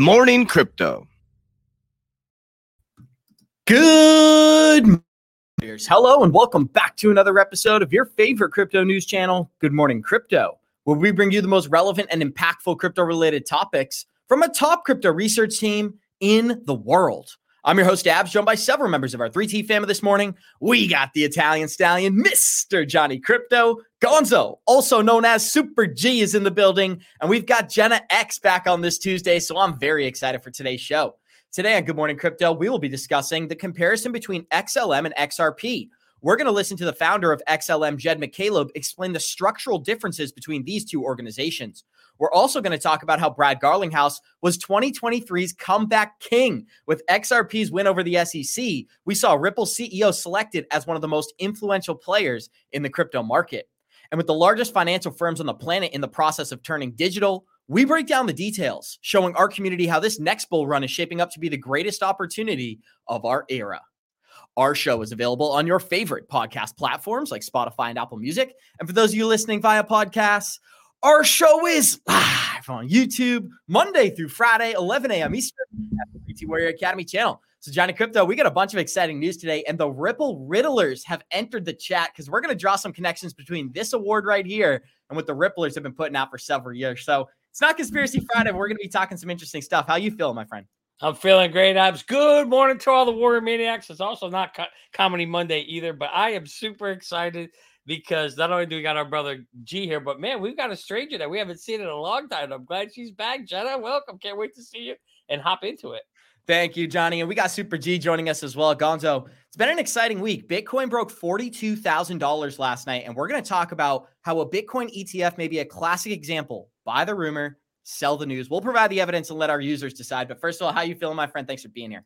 morning, crypto. Good. Hello, and welcome back to another episode of your favorite crypto news channel, Good Morning Crypto, where we bring you the most relevant and impactful crypto related topics from a top crypto research team in the world. I'm your host, Abs, joined by several members of our 3T family this morning. We got the Italian stallion, Mr. Johnny Crypto. Gonzo, also known as Super G, is in the building. And we've got Jenna X back on this Tuesday. So I'm very excited for today's show. Today on Good Morning Crypto, we will be discussing the comparison between XLM and XRP. We're going to listen to the founder of XLM, Jed McCaleb, explain the structural differences between these two organizations. We're also going to talk about how Brad Garlinghouse was 2023's comeback king with XRP's win over the SEC. We saw Ripple CEO selected as one of the most influential players in the crypto market. And with the largest financial firms on the planet in the process of turning digital, we break down the details, showing our community how this next bull run is shaping up to be the greatest opportunity of our era. Our show is available on your favorite podcast platforms like Spotify and Apple Music. And for those of you listening via podcasts, our show is live on YouTube Monday through Friday, 11 a.m. Eastern at the 3T Warrior Academy channel. So, Johnny Crypto, we got a bunch of exciting news today, and the Ripple Riddlers have entered the chat because we're going to draw some connections between this award right here and what the Ripplers have been putting out for several years. So, it's not Conspiracy Friday. We're going to be talking some interesting stuff. How you feeling, my friend? I'm feeling great, Abs. Good morning to all the Warrior Maniacs. It's also not Co- Comedy Monday either, but I am super excited because not only do we got our brother G here, but man, we've got a stranger that we haven't seen in a long time. I'm glad she's back. Jenna, welcome. Can't wait to see you and hop into it. Thank you, Johnny. And we got Super G joining us as well. Gonzo, it's been an exciting week. Bitcoin broke $42,000 last night. And we're going to talk about how a Bitcoin ETF may be a classic example. Buy the rumor, sell the news. We'll provide the evidence and let our users decide. But first of all, how are you feeling, my friend? Thanks for being here.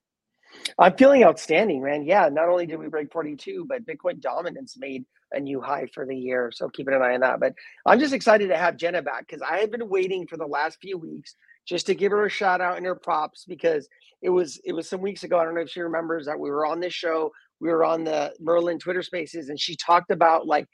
I'm feeling outstanding, man. Yeah, not only did we break 42, but Bitcoin dominance made a new high for the year. So keeping an eye on that. But I'm just excited to have Jenna back because I have been waiting for the last few weeks just to give her a shout out and her props because it was it was some weeks ago. I don't know if she remembers that we were on this show. We were on the Merlin Twitter Spaces, and she talked about like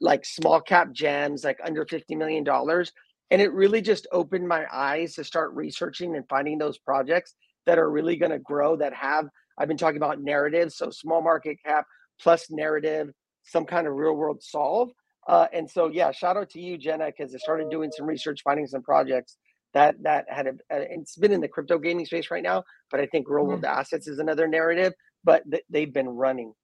like small cap gems, like under fifty million dollars, and it really just opened my eyes to start researching and finding those projects that are really going to grow. That have I've been talking about narratives, so small market cap plus narrative, some kind of real world solve. Uh, and so, yeah, shout out to you, Jenna, because I started doing some research, finding some projects that that had a, uh, it's been in the crypto gaming space right now, but I think real world mm-hmm. assets is another narrative, but th- they've been running.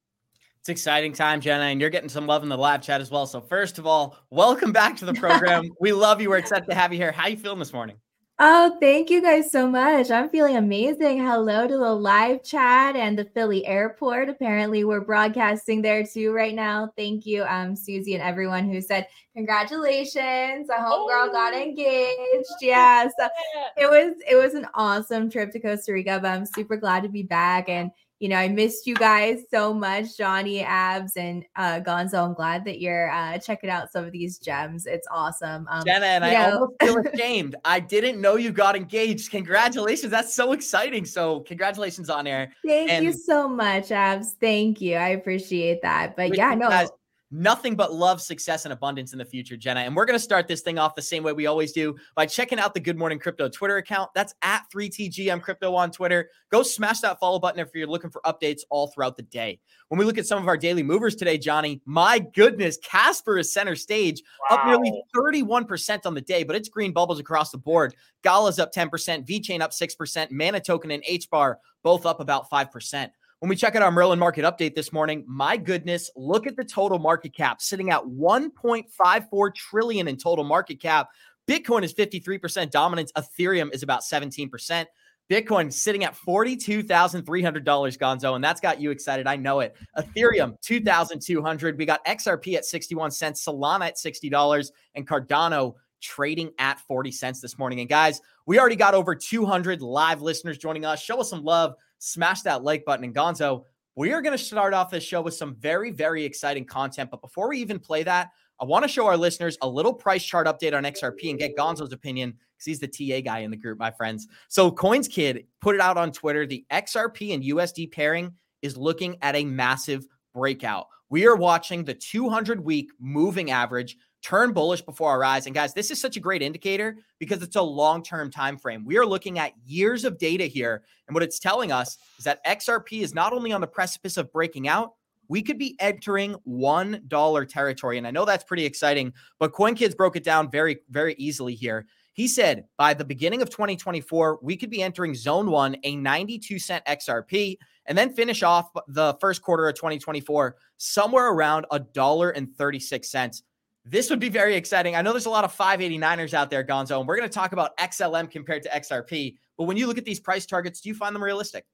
It's exciting time, Jenna, and you're getting some love in the live chat as well. So first of all, welcome back to the program. we love you. We're excited to have you here. How you feeling this morning? Oh, thank you guys so much. I'm feeling amazing. Hello to the live chat and the Philly airport. Apparently, we're broadcasting there too right now. Thank you, um, Susie and everyone who said congratulations. A homegirl oh. got engaged. Yeah, so it was it was an awesome trip to Costa Rica. But I'm super glad to be back and you know, I missed you guys so much, Johnny, Abs, and uh, Gonzo. I'm glad that you're uh, checking out some of these gems. It's awesome. Um, Jenna, and I know. almost feel ashamed. I didn't know you got engaged. Congratulations. That's so exciting. So, congratulations on air. Thank and you so much, Abs. Thank you. I appreciate that. But yeah, no. Guys, nothing but love, success, and abundance in the future, Jenna. And we're going to start this thing off the same way we always do by checking out the Good Morning Crypto Twitter account. That's at 3TGM Crypto on Twitter. Go smash that follow button if you're looking for updates all throughout the day. When we look at some of our daily movers today, Johnny, my goodness, Casper is center stage, wow. up nearly 31% on the day, but it's green bubbles across the board. Gala's up 10%, VeChain up 6%, Mana Token and HBAR both up about 5%. When we check out our Merlin market update this morning, my goodness, look at the total market cap sitting at 1.54 trillion in total market cap. Bitcoin is 53% dominance. Ethereum is about 17%. Bitcoin sitting at $42,300, Gonzo, and that's got you excited. I know it. Ethereum, 2,200. We got XRP at 61 cents, Solana at $60, and Cardano trading at 40 cents this morning. And guys, we already got over 200 live listeners joining us. Show us some love smash that like button. And Gonzo, we are going to start off this show with some very, very exciting content. But before we even play that, I want to show our listeners a little price chart update on XRP and get Gonzo's opinion because he's the TA guy in the group, my friends. So Coins Kid put it out on Twitter. The XRP and USD pairing is looking at a massive breakout. We are watching the 200 week moving average turn bullish before our eyes. And guys, this is such a great indicator because it's a long-term time frame. We are looking at years of data here, and what it's telling us is that XRP is not only on the precipice of breaking out, we could be entering $1 territory. And I know that's pretty exciting, but CoinKids broke it down very, very easily here. He said by the beginning of 2024, we could be entering zone one, a 92 cent XRP, and then finish off the first quarter of 2024 somewhere around a dollar and 36 cents. This would be very exciting. I know there's a lot of 589ers out there, Gonzo, and we're going to talk about XLM compared to XRP. But when you look at these price targets, do you find them realistic?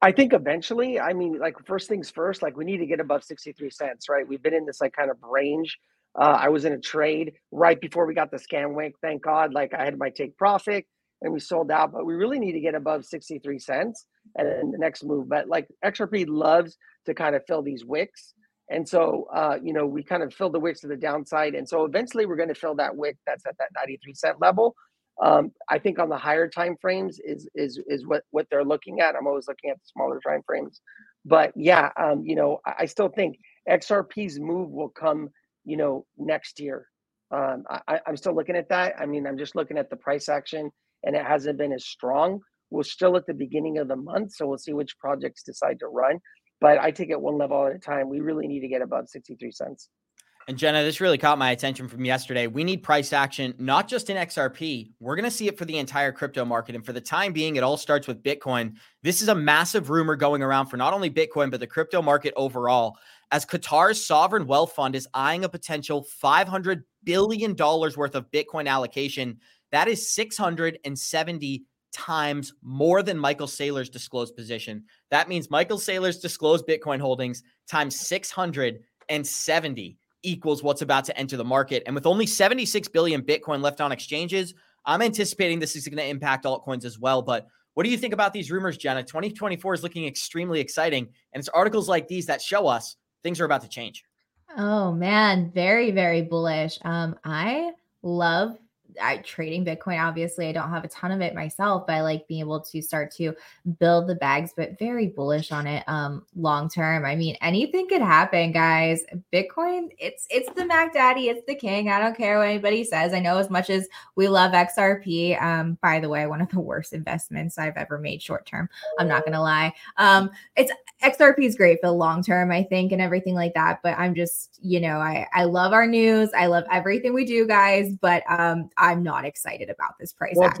I think eventually, I mean, like first things first, like we need to get above 63 cents, right? We've been in this like kind of range. Uh, I was in a trade right before we got the scam wake. Thank God. Like I had my take profit and we sold out, but we really need to get above 63 cents and then the next move. But like XRP loves to kind of fill these wicks. And so, uh, you know, we kind of fill the wicks to the downside. And so eventually we're going to fill that wick that's at that 93 cent level. Um, I think on the higher time frames is is is what what they're looking at. I'm always looking at the smaller time frames, but yeah, um, you know, I, I, still think XRP's move will come, you know, next year. Um, I, I'm still looking at that. I mean, I'm just looking at the price action, and it hasn't been as strong. We're still at the beginning of the month, so we'll see which projects decide to run. But I take it one level at a time. We really need to get above 63 cents. And Jenna, this really caught my attention from yesterday. We need price action, not just in XRP. We're going to see it for the entire crypto market. And for the time being, it all starts with Bitcoin. This is a massive rumor going around for not only Bitcoin, but the crypto market overall. As Qatar's sovereign wealth fund is eyeing a potential $500 billion worth of Bitcoin allocation, that is 670 times more than Michael Saylor's disclosed position. That means Michael Saylor's disclosed Bitcoin holdings times 670 equals what's about to enter the market. And with only 76 billion Bitcoin left on exchanges, I'm anticipating this is going to impact altcoins as well. But what do you think about these rumors, Jenna? 2024 is looking extremely exciting. And it's articles like these that show us things are about to change. Oh man, very, very bullish. Um, I love I trading Bitcoin. Obviously, I don't have a ton of it myself, but I like being able to start to build the bags, but very bullish on it um long term. I mean, anything could happen, guys. Bitcoin, it's it's the Mac Daddy, it's the king. I don't care what anybody says. I know as much as we love XRP. Um, by the way, one of the worst investments I've ever made short term. I'm not gonna lie. Um, it's XRP is great for the long term, I think, and everything like that. But I'm just, you know, I I love our news. I love everything we do, guys. But um I'm not excited about this price well,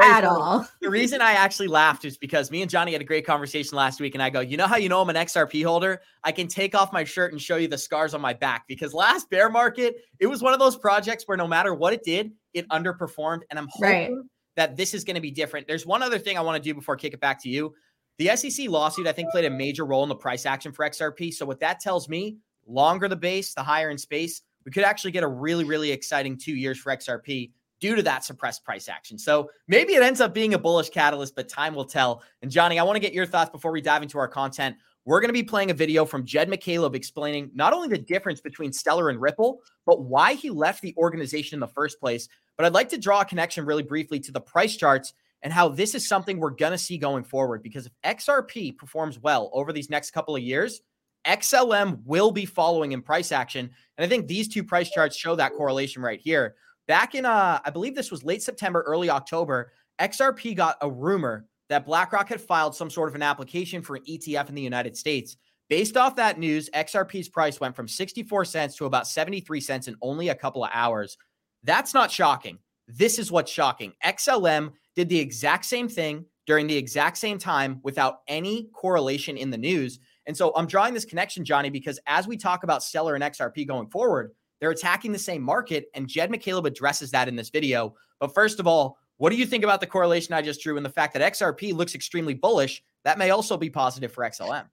at all. The reason I actually laughed is because me and Johnny had a great conversation last week, and I go, you know how you know I'm an XRP holder? I can take off my shirt and show you the scars on my back because last bear market, it was one of those projects where no matter what it did, it underperformed, and I'm hoping right. that this is going to be different. There's one other thing I want to do before I kick it back to you. The SEC lawsuit, I think, played a major role in the price action for XRP. So what that tells me, longer the base, the higher in space, we could actually get a really, really exciting two years for XRP due to that suppressed price action. So maybe it ends up being a bullish catalyst, but time will tell. And Johnny, I want to get your thoughts before we dive into our content. We're going to be playing a video from Jed McCaleb explaining not only the difference between Stellar and Ripple, but why he left the organization in the first place. But I'd like to draw a connection really briefly to the price charts and how this is something we're going to see going forward. Because if XRP performs well over these next couple of years, XLM will be following in price action. And I think these two price charts show that correlation right here. Back in, uh, I believe this was late September, early October, XRP got a rumor that BlackRock had filed some sort of an application for an ETF in the United States. Based off that news, XRP's price went from 64 cents to about 73 cents in only a couple of hours. That's not shocking. This is what's shocking. XLM did the exact same thing during the exact same time without any correlation in the news. And so I'm drawing this connection, Johnny, because as we talk about Stellar and XRP going forward, they're attacking the same market, and Jed McCaleb addresses that in this video. But first of all, what do you think about the correlation I just drew and the fact that XRP looks extremely bullish? That may also be positive for XLM.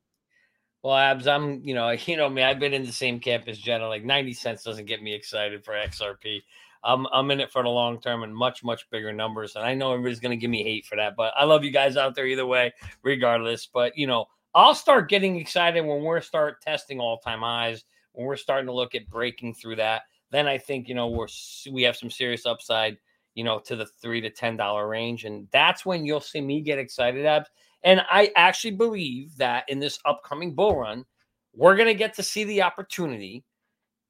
Well, Abs, I'm, you know, you know me, I've been in the same camp as Jenna. Like 90 cents doesn't get me excited for XRP. I'm, I'm in it for the long term and much, much bigger numbers. And I know everybody's going to give me hate for that, but I love you guys out there either way, regardless. But, you know, I'll start getting excited when we're start testing all time highs when we're starting to look at breaking through that, then I think you know we're we have some serious upside, you know, to the three to ten dollar range, and that's when you'll see me get excited. Abs. And I actually believe that in this upcoming bull run, we're going to get to see the opportunity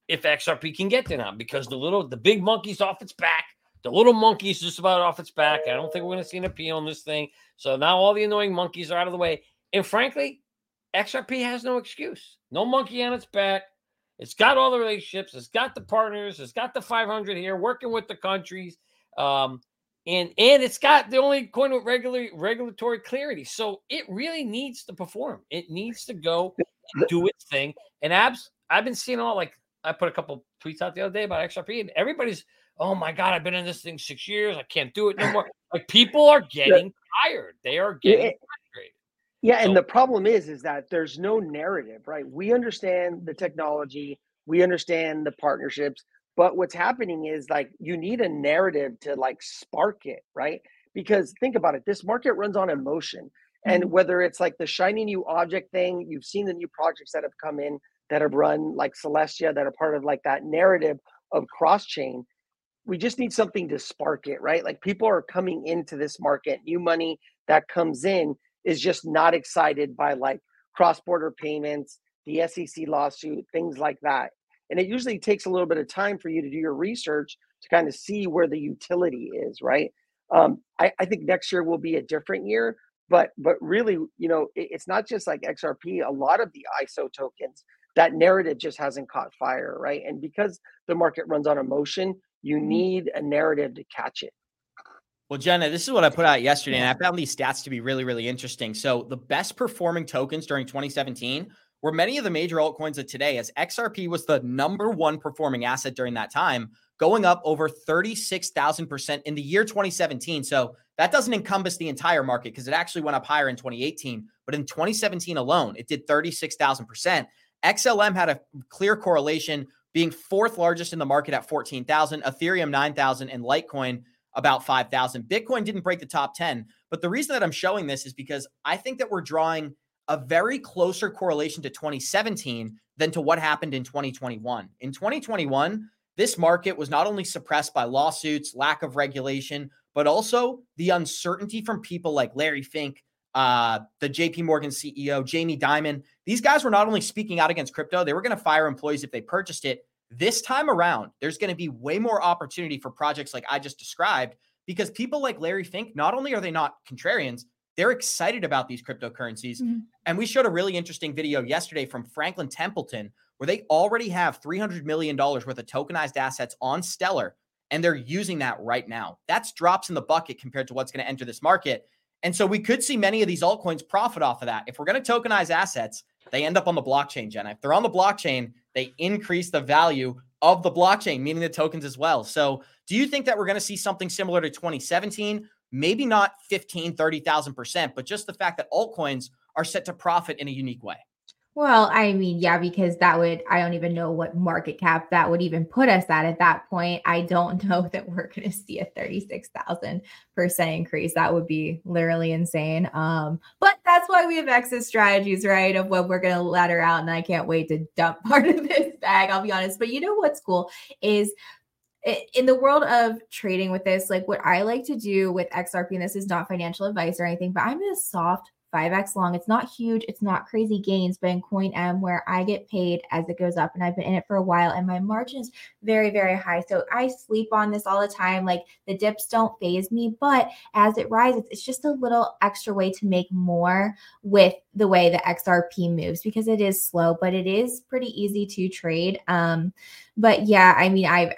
if XRP can get there now because the little the big monkey's off its back. The little monkey's just about off its back. I don't think we're going to see an appeal on this thing. So now all the annoying monkeys are out of the way. And frankly, XRP has no excuse. No monkey on its back. It's got all the relationships. It's got the partners. It's got the 500 here, working with the countries, um, and and it's got the only coin with regular regulatory clarity. So it really needs to perform. It needs to go do its thing. And abs, I've been seeing all like I put a couple tweets out the other day about XRP, and everybody's, oh my god, I've been in this thing six years. I can't do it no more. like people are getting tired. They are getting Yeah, and the problem is, is that there's no narrative, right? We understand the technology, we understand the partnerships, but what's happening is like you need a narrative to like spark it, right? Because think about it, this market runs on emotion. And Mm-hmm. whether it's like the shiny new object thing, you've seen the new projects that have come in that have run like Celestia that are part of like that narrative of cross chain. We just need something to spark it, right? Like people are coming into this market, new money that comes in is just not excited by like cross-border payments, the SEC lawsuit, things like that. And it usually takes a little bit of time for you to do your research to kind of see where the utility is, right? Um, I, I think next year will be a different year, but but really, you know, it, it's not just like XRP. A lot of the ISO tokens, that narrative just hasn't caught fire, right? And because the market runs on emotion, you need a narrative to catch it. Well, Jenna, this is what I put out yesterday, and I found these stats to be really, really interesting. So, the best performing tokens during 2017 were many of the major altcoins of today, as XRP was the number one performing asset during that time, going up over 36,000% in the year 2017. So, that doesn't encompass the entire market because it actually went up higher in 2018. But in 2017 alone, it did 36,000%. XLM had a clear correlation, being fourth largest in the market at 14,000, Ethereum 9,000, and Litecoin about 5,000. Bitcoin didn't break the top 10. But the reason that I'm showing this is because I think that we're drawing a very closer correlation to 2017 than to what happened in 2021. In 2021, this market was not only suppressed by lawsuits, lack of regulation, but also the uncertainty from people like Larry Fink, uh, the JP Morgan CEO, Jamie Dimon. These guys were not only speaking out against crypto, they were going to fire employees if they purchased it. This time around, there's going to be way more opportunity for projects like I just described because people like Larry Fink, not only are they not contrarians, they're excited about these cryptocurrencies. Mhm. And we showed a really interesting video yesterday from Franklin Templeton where they already have $300 million worth of tokenized assets on Stellar, and they're using that right now. That's drops in the bucket compared to what's going to enter this market. And so we could see many of these altcoins profit off of that. If we're going to tokenize assets, they end up on the blockchain, Jenna. If they're on the blockchain, they increase the value of the blockchain, meaning the tokens as well. So do you think that we're going to see something similar to 2017? Maybe not 15, 30,000%, but just the fact that altcoins are set to profit in a unique way. Well, I mean, yeah, because that would, I don't even know what market cap that would even put us at at that point. I don't know that we're going to see a 36,000% increase. That would be literally insane. Um, but that's why we have exit strategies, right? Of what we're going to let her out. And I can't wait to dump part of this bag, I'll be honest. But you know what's cool is in the world of trading with this, like what I like to do with XRP, and this is not financial advice or anything, but I'm a soft 5x long. It's not huge, it's not crazy gains, but in Coin M, where I get paid as it goes up, and I've been in it for a while, and my margin is very, very high. So I sleep on this all the time. Like the dips don't phase me, but as it rises, it's just a little extra way to make more with the way the XRP moves because it is slow, but it is pretty easy to trade. Um, but yeah, I mean, I've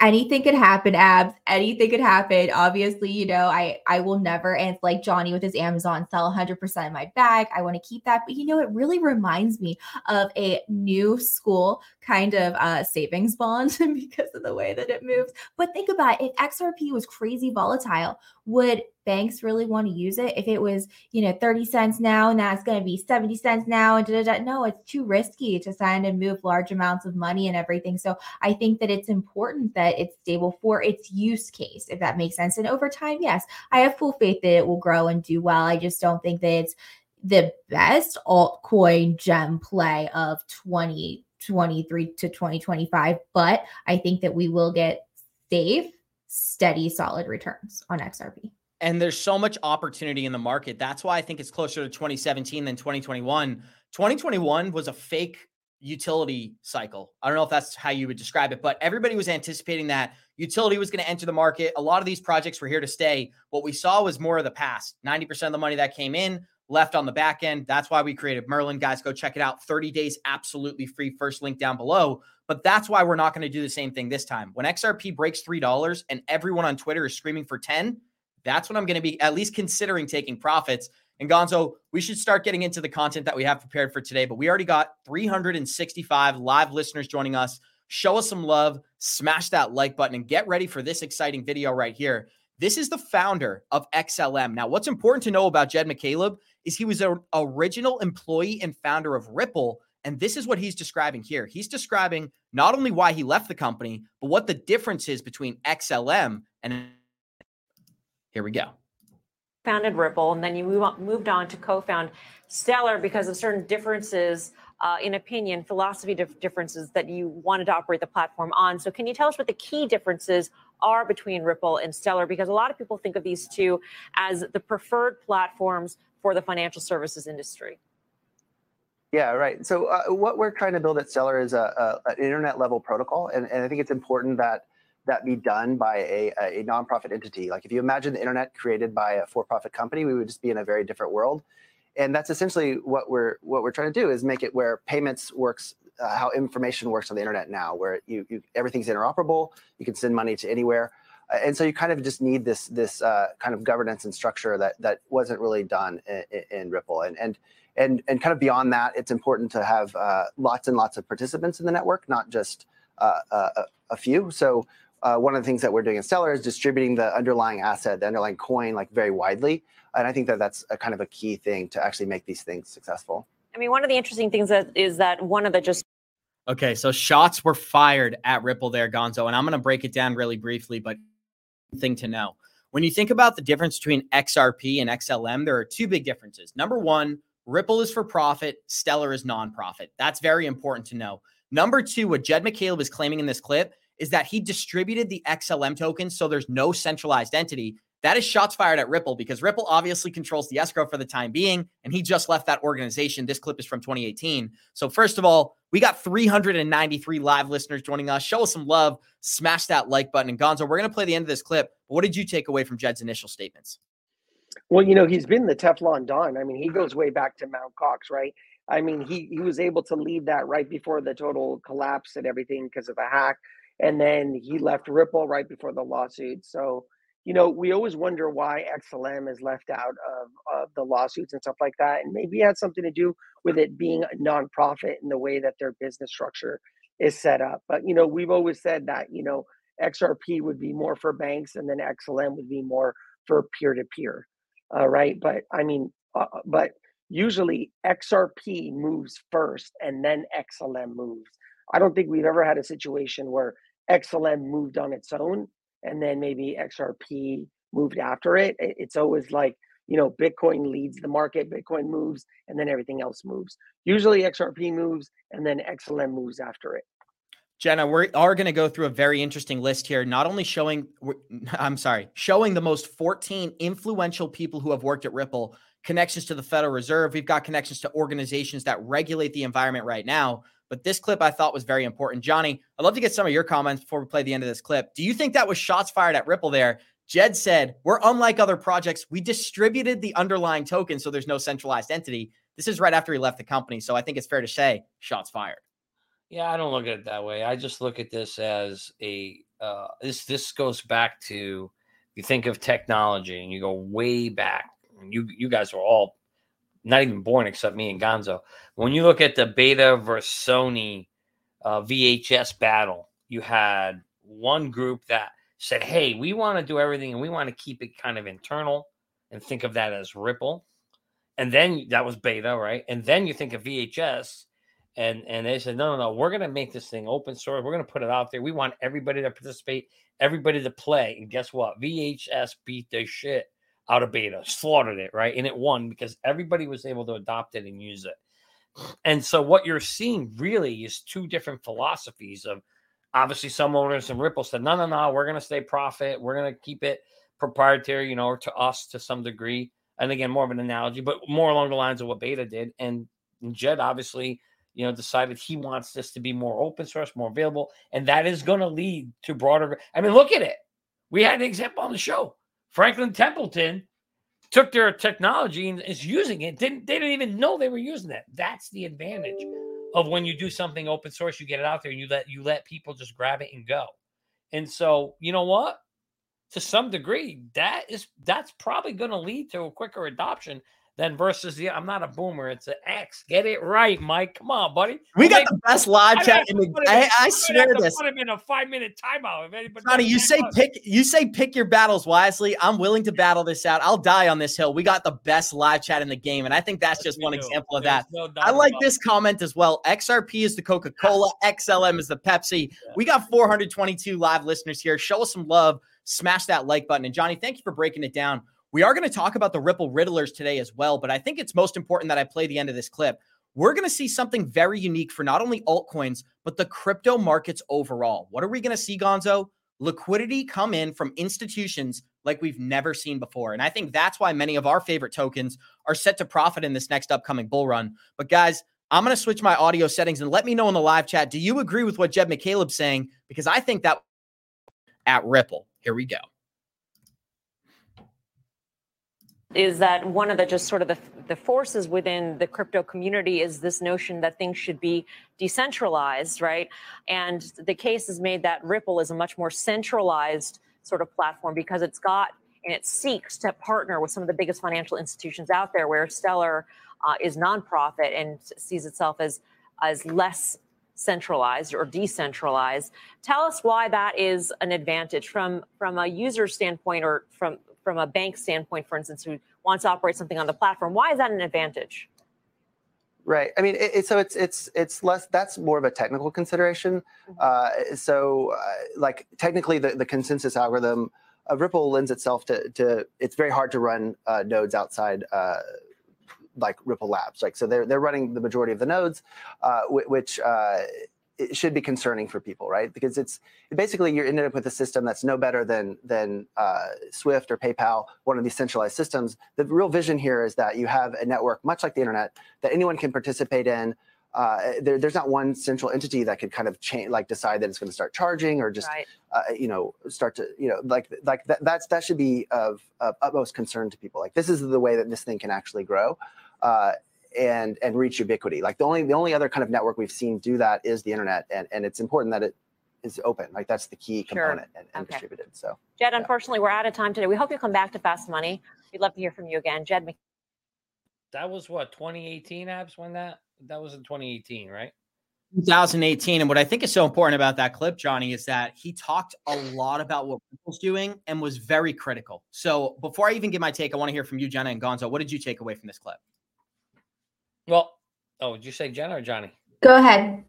anything could happen abs. Anything could happen. Obviously you know i i will never and it's like johnny with his amazon sell 100% of my bag. I want to keep that. But you know it really reminds me of a new school kind of uh savings bond because of the way that it moves. But think about it. If xrp was crazy volatile would banks really want to use it if it was you know 30 cents now and that's going to be 70 cents now and da, da, da. no it's too risky to sign and move large amounts of money and everything so I think that it's important that it's stable for its use case, if that makes sense. And over time, yes, I have full faith that it will grow and do well. I just don't think that it's the best altcoin gem play of 2023 to 2025. But I think that we will get safe, steady, solid returns on XRP. And there's so much opportunity in the market. That's why I think it's closer to 2017 than 2021. 2021 was a fake utility cycle. I don't know if that's how you would describe it, but everybody was anticipating that utility was going to enter the market. A lot of these projects were here to stay. What we saw was more of the past. 90% of the money that came in left on the back end. That's why we created Merlin. Guys, go check it out. 30 days absolutely free. First link down below. But that's why we're not going to do the same thing this time. When XRP breaks $3 and everyone on Twitter is screaming for 10, that's when I'm going to be at least considering taking profits. And Gonzo, we should start getting into the content that we have prepared for today. But we already got 365 live listeners joining us. Show us some love, smash that like button, and get ready for this exciting video right here. This is the founder of XLM. Now, what's important to know about Jed McCaleb is he was an original employee and founder of Ripple. And this is what he's describing here. He's describing not only why he left the company, but what the difference is between XLM and here we go founded Ripple, and then you move on, moved on to co-found Stellar because of certain differences uh, in opinion, philosophy dif- differences that you wanted to operate the platform on. So, can you tell us what the key differences are between Ripple and Stellar? Because a lot of people think of these two as the preferred platforms for the financial services industry. Yeah, right. So, uh, what we're trying to build at Stellar is a, a, an internet level protocol, and, and I think it's important that that be done by a, a nonprofit entity. Like if you imagine the internet created by a for-profit company, we would just be in a very different world. And that's essentially what we're what we're trying to do is make it where payments works, uh, how information works on the internet now, where you, you everything's interoperable. You can send money to anywhere, uh, and so you kind of just need this this uh, kind of governance and structure that that wasn't really done in, in Ripple. And and and and kind of beyond that, it's important to have uh, lots and lots of participants in the network, not just uh, uh, a, a few. So uh, one of the things that we're doing in Stellar is distributing the underlying asset, the underlying coin, like very widely. And I think that that's a kind of a key thing to actually make these things successful. I mean, one of the interesting things that is that one of the just Okay, so shots were fired at Ripple there, Gonzo, and I'm going to break it down really briefly, but thing to know. When you think about the difference between XRP and XLM, there are two big differences. Number one, Ripple is for profit, Stellar is nonprofit. That's very important to know. Number two, what Jed McCaleb is claiming in this clip is that he distributed the XLM tokens so there's no centralized entity. That is shots fired at Ripple because Ripple obviously controls the escrow for the time being, and he just left that organization. This clip is from 2018. So, first of all, we got 393 live listeners joining us. Show us some love, smash that like button. And Gonzo, we're going to play the end of this clip. What did you take away from Jed's initial statements? Well, you know, he's been the Teflon Don. I mean, he goes way back to Mt. Gox, right? I mean, he, he was able to lead that right before the total collapse and everything because of the hack and then he left Ripple right before the lawsuit. So, you know, we always wonder why XLM is left out of, of the lawsuits and stuff like that. And maybe it had something to do with it being a nonprofit in the way that their business structure is set up. But, you know, we've always said that, you know, XRP would be more for banks and then XLM would be more for peer to peer. Right. But I mean, uh, uh but usually XRP moves first and then XLM moves. I don't think we've ever had a situation where XLM moved on its own and then maybe XRP moved after it. It's always like, you know, Bitcoin leads the market, Bitcoin moves, and then everything else moves. Usually XRP moves and then XLM moves after it. Jenna, we are going to go through a very interesting list here, not only showing, I'm sorry, showing the most 14 influential people who have worked at Ripple, connections to the Federal Reserve. We've got connections to organizations that regulate the environment right now. But this clip I thought was very important. Johnny, I'd love to get some of your comments before we play the end of this clip. Do you think that was shots fired at Ripple there? Jed said, We're unlike other projects. We distributed the underlying token so there's no centralized entity. This is right after he left the company. So I think it's fair to say shots fired. Yeah, I don't look at it that way. I just look at this as a uh, this this goes back to you think of technology and you go way back. You you guys were all not even born except me and Gonzo. When you look at the Beta versus Sony uh, VHS battle, you had one group that said, "Hey, we want to do everything and we want to keep it kind of internal and think of that as Ripple." And then that was Beta, right? And then you think of VHS, and and they said, "No, no, no, we're going to make this thing open source. We're going to put it out there. We want everybody to participate, everybody to play." And guess what? VHS beat the shit out of beta, slaughtered it, right? And it won because everybody was able to adopt it and use it. And so what you're seeing really is two different philosophies of obviously some owners and Ripple said, no, no, no, we're going to stay profit. We're going to keep it proprietary, you know, to us to some degree. And again, more of an analogy, but more along the lines of what Beta did. And Jed obviously, you know, decided he wants this to be more open source, more available, and that is going to lead to broader. I mean, look at it. We had an example on the show. Franklin Templeton took their technology and is using it. Didn't they didn't even know they were using that. That's the advantage of when you do something open source, you get it out there and you let you let people just grab it and go. And so, you know what? To some degree, that is that's probably going to lead to a quicker adoption then versus the I'm not a boomer. It's an X. Get it right, Mike. Come on, buddy. We We'll got make- the best live chat. In the, him I, I swear this. Put him in a five minute timeout. If anybody Johnny, you say up. pick you say pick your battles wisely. I'm willing to battle this out. I'll die on this hill. We got the best live chat in the game, and I think that's just one do. example of There's that. no I like this comment as well. XRP is the Coca Cola, XLM is the Pepsi. We got 422 live listeners here. Show us some love. Smash that like button. And Johnny, thank you for breaking it down. We are going to talk about the Ripple Riddlers today as well, but I think it's most important that I play the end of this clip. We're going to see something very unique for not only altcoins, but the crypto markets overall. What are we going to see, Gonzo? Liquidity come in from institutions like we've never seen before. And I think that's why many of our favorite tokens are set to profit in this next upcoming bull run. But guys, I'm going to switch my audio settings and let me know in the live chat. Do you agree with what Jed McCaleb's saying? Because I think that at Ripple. Here we go. Is that one of the just sort of the, the forces within the crypto community is this notion that things should be decentralized, right? And the case is made that Ripple is a much more centralized sort of platform because it's got and it seeks to partner with some of the biggest financial institutions out there, where Stellar uh, is nonprofit and sees itself as as less centralized or decentralized. Tell us why that is an advantage from from a user standpoint or from from a bank standpoint, for instance, who wants to operate something on the platform. Why is that an advantage? Right. I mean, it, it, so it's it's it's less. That's more of a technical consideration. Uh, so, uh, like technically, the, the consensus algorithm of Ripple lends itself to to. It's very hard to run uh, nodes outside. Uh, like Ripple Labs, like so, they're they're running the majority of the nodes, uh, which uh, it should be concerning for people, right? Because it's basically you're ended up with a system that's no better than than uh, Swift or PayPal, one of these centralized systems. The real vision here is that you have a network, much like the internet, that anyone can participate in. Uh, there, there's not one central entity that could kind of change, like decide that it's going to start charging or just, Right. uh, you know, start to, you know, like like that. That's that should be of, of utmost concern to people. Like this is the way that this thing can actually grow. Uh, and and reach ubiquity. Like the only the only other kind of network we've seen do that is the internet, and and it's important that it is open. Like that's the key Sure. component and, and Okay. distributed. So Jed, unfortunately, we're out of time today. We hope you come back to Fast Money. We'd love to hear from you again. Jed Mc- That was what 2018 Abs when that that was in 2018, right? 2018. And what I think is so important about that clip, Johnny, is that he talked a lot about what Ripple's doing and was very critical. So before I even give my take, I want to hear from you, Jenna and Gonzo. What did you take away from this clip? Well, oh, did you say Jenna or Johnny? Go ahead.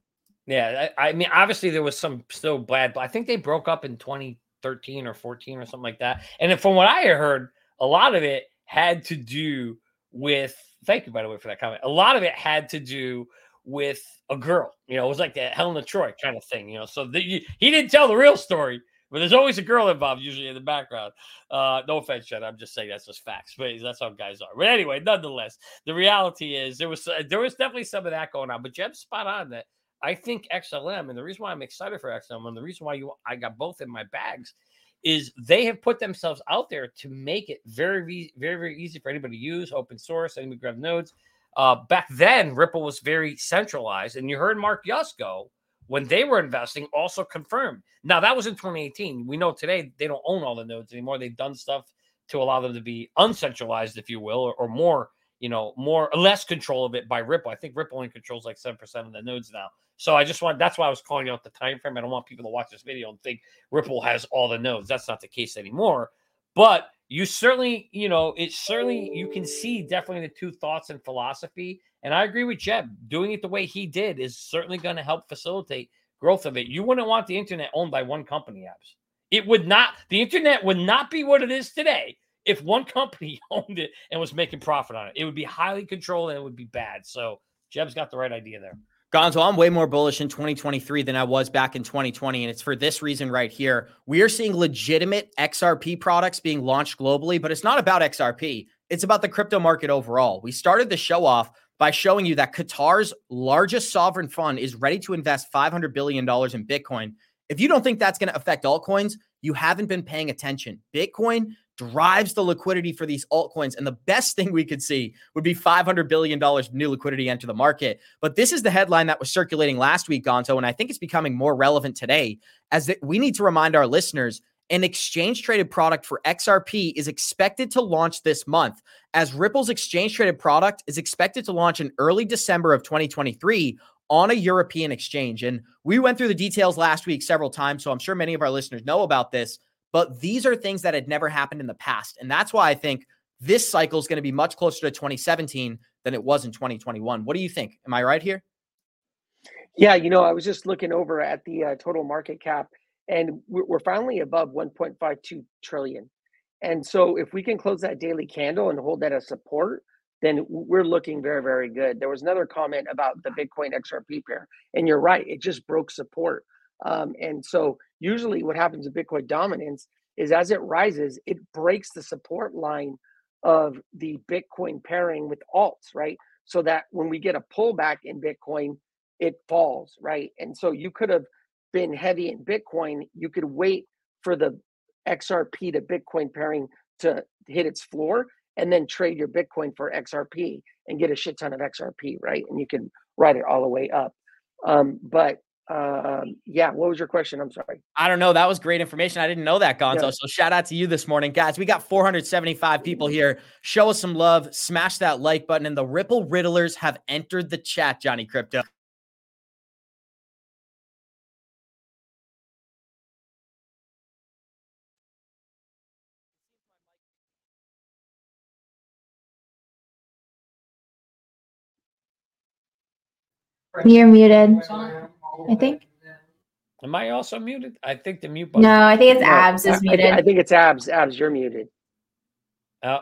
Yeah, I, I mean, obviously there was some still bad, but I think they broke up in 2013 or 14 or something like that. And from what I heard, a lot of it had to do with. Thank you, by the way, for that comment. A lot of it had to do with a girl. You know, it was like the Helen of Troy kind of thing. You know, so the, he didn't tell the real story, but there's always a girl involved, usually in the background. Uh, no offense, Jen. I'm just saying that's just facts, but that's how guys are. But anyway, nonetheless, the reality is there was uh, there was definitely some of that going on. But Jeb's spot on that. I think XLM, and the reason why I'm excited for XLM, and the reason why you I got both in my bags, is they have put themselves out there to make it very, very, very easy for anybody to use, open source, anybody grab nodes. Uh, back then, Ripple was very centralized, and you heard Mark Yusko when they were investing also confirmed. Now that was in 2018. We know today they don't own all the nodes anymore. They've done stuff to allow them to be uncentralized, if you will, or, or more, you know, more less control of it by Ripple. I think Ripple only controls like seven percent of the nodes now. So I just want that's why I was calling out the time frame. I don't want people to watch this video and think Ripple has all the nodes. That's not the case anymore. But you certainly, you know, it's certainly you can see definitely the two thoughts and philosophy. And I agree with Jeb. Doing it the way he did is certainly going to help facilitate growth of it. You wouldn't want the internet owned by one company, Abs. It would not. The internet would not be what it is today if one company owned it and was making profit on it. It would be highly controlled and it would be bad. So Jeb's got the right idea there. Gonzo, I'm way more bullish in 2023 than I was back in 2020. And it's for this reason right here. We are seeing legitimate XRP products being launched globally, but it's not about XRP. It's about the crypto market overall. We started the show off by showing you that Qatar's largest sovereign fund is ready to invest $500 billion in Bitcoin. If you don't think that's going to affect altcoins, you haven't been paying attention. Bitcoin drives the liquidity for these altcoins. And the best thing we could see would be $500 billion new liquidity enter the market. But this is the headline that was circulating last week, Gonzo. And I think it's becoming more relevant today as that we need to remind our listeners an exchange traded product for XRP is expected to launch this month, as Ripple's exchange traded product is expected to launch in early December of 2023 on a European exchange. And we went through the details last week several times, so I'm sure many of our listeners know about this. But these are things that had never happened in the past. And that's why I think this cycle is going to be much closer to 2017 than it was in 2021. What do you think? Am I right here? Yeah, you know, I was just looking over at the uh, total market cap and we're finally above 1.52 trillion. And so if we can close that daily candle and hold that as support, then we're looking very, very good. There was another comment about the Bitcoin XRP pair, and you're right, it just broke support. Um, and so usually what happens in Bitcoin dominance is as it rises, it breaks the support line of the Bitcoin pairing with alts, right? So that when we get a pullback in Bitcoin, it falls, right? And so you could have been heavy in Bitcoin, you could wait for the XRP to Bitcoin pairing to hit its floor and then trade your Bitcoin for XRP and get a shit ton of XRP, right? And you can ride it all the way up. Um, but um, yeah, what was your question? I'm sorry. I don't know. That was great information. I didn't know that, Gonzo. Yeah. So shout out to you this morning, guys. We got 475 people here. Show us some love. Smash that like button. And the Ripple Riddlers have entered the chat, Johnny Crypto. You're muted. I think. Am I also muted? I think the mute button. No, I think it's Abs is I, muted. I, I think it's Abs. Abs, you're muted. Oh,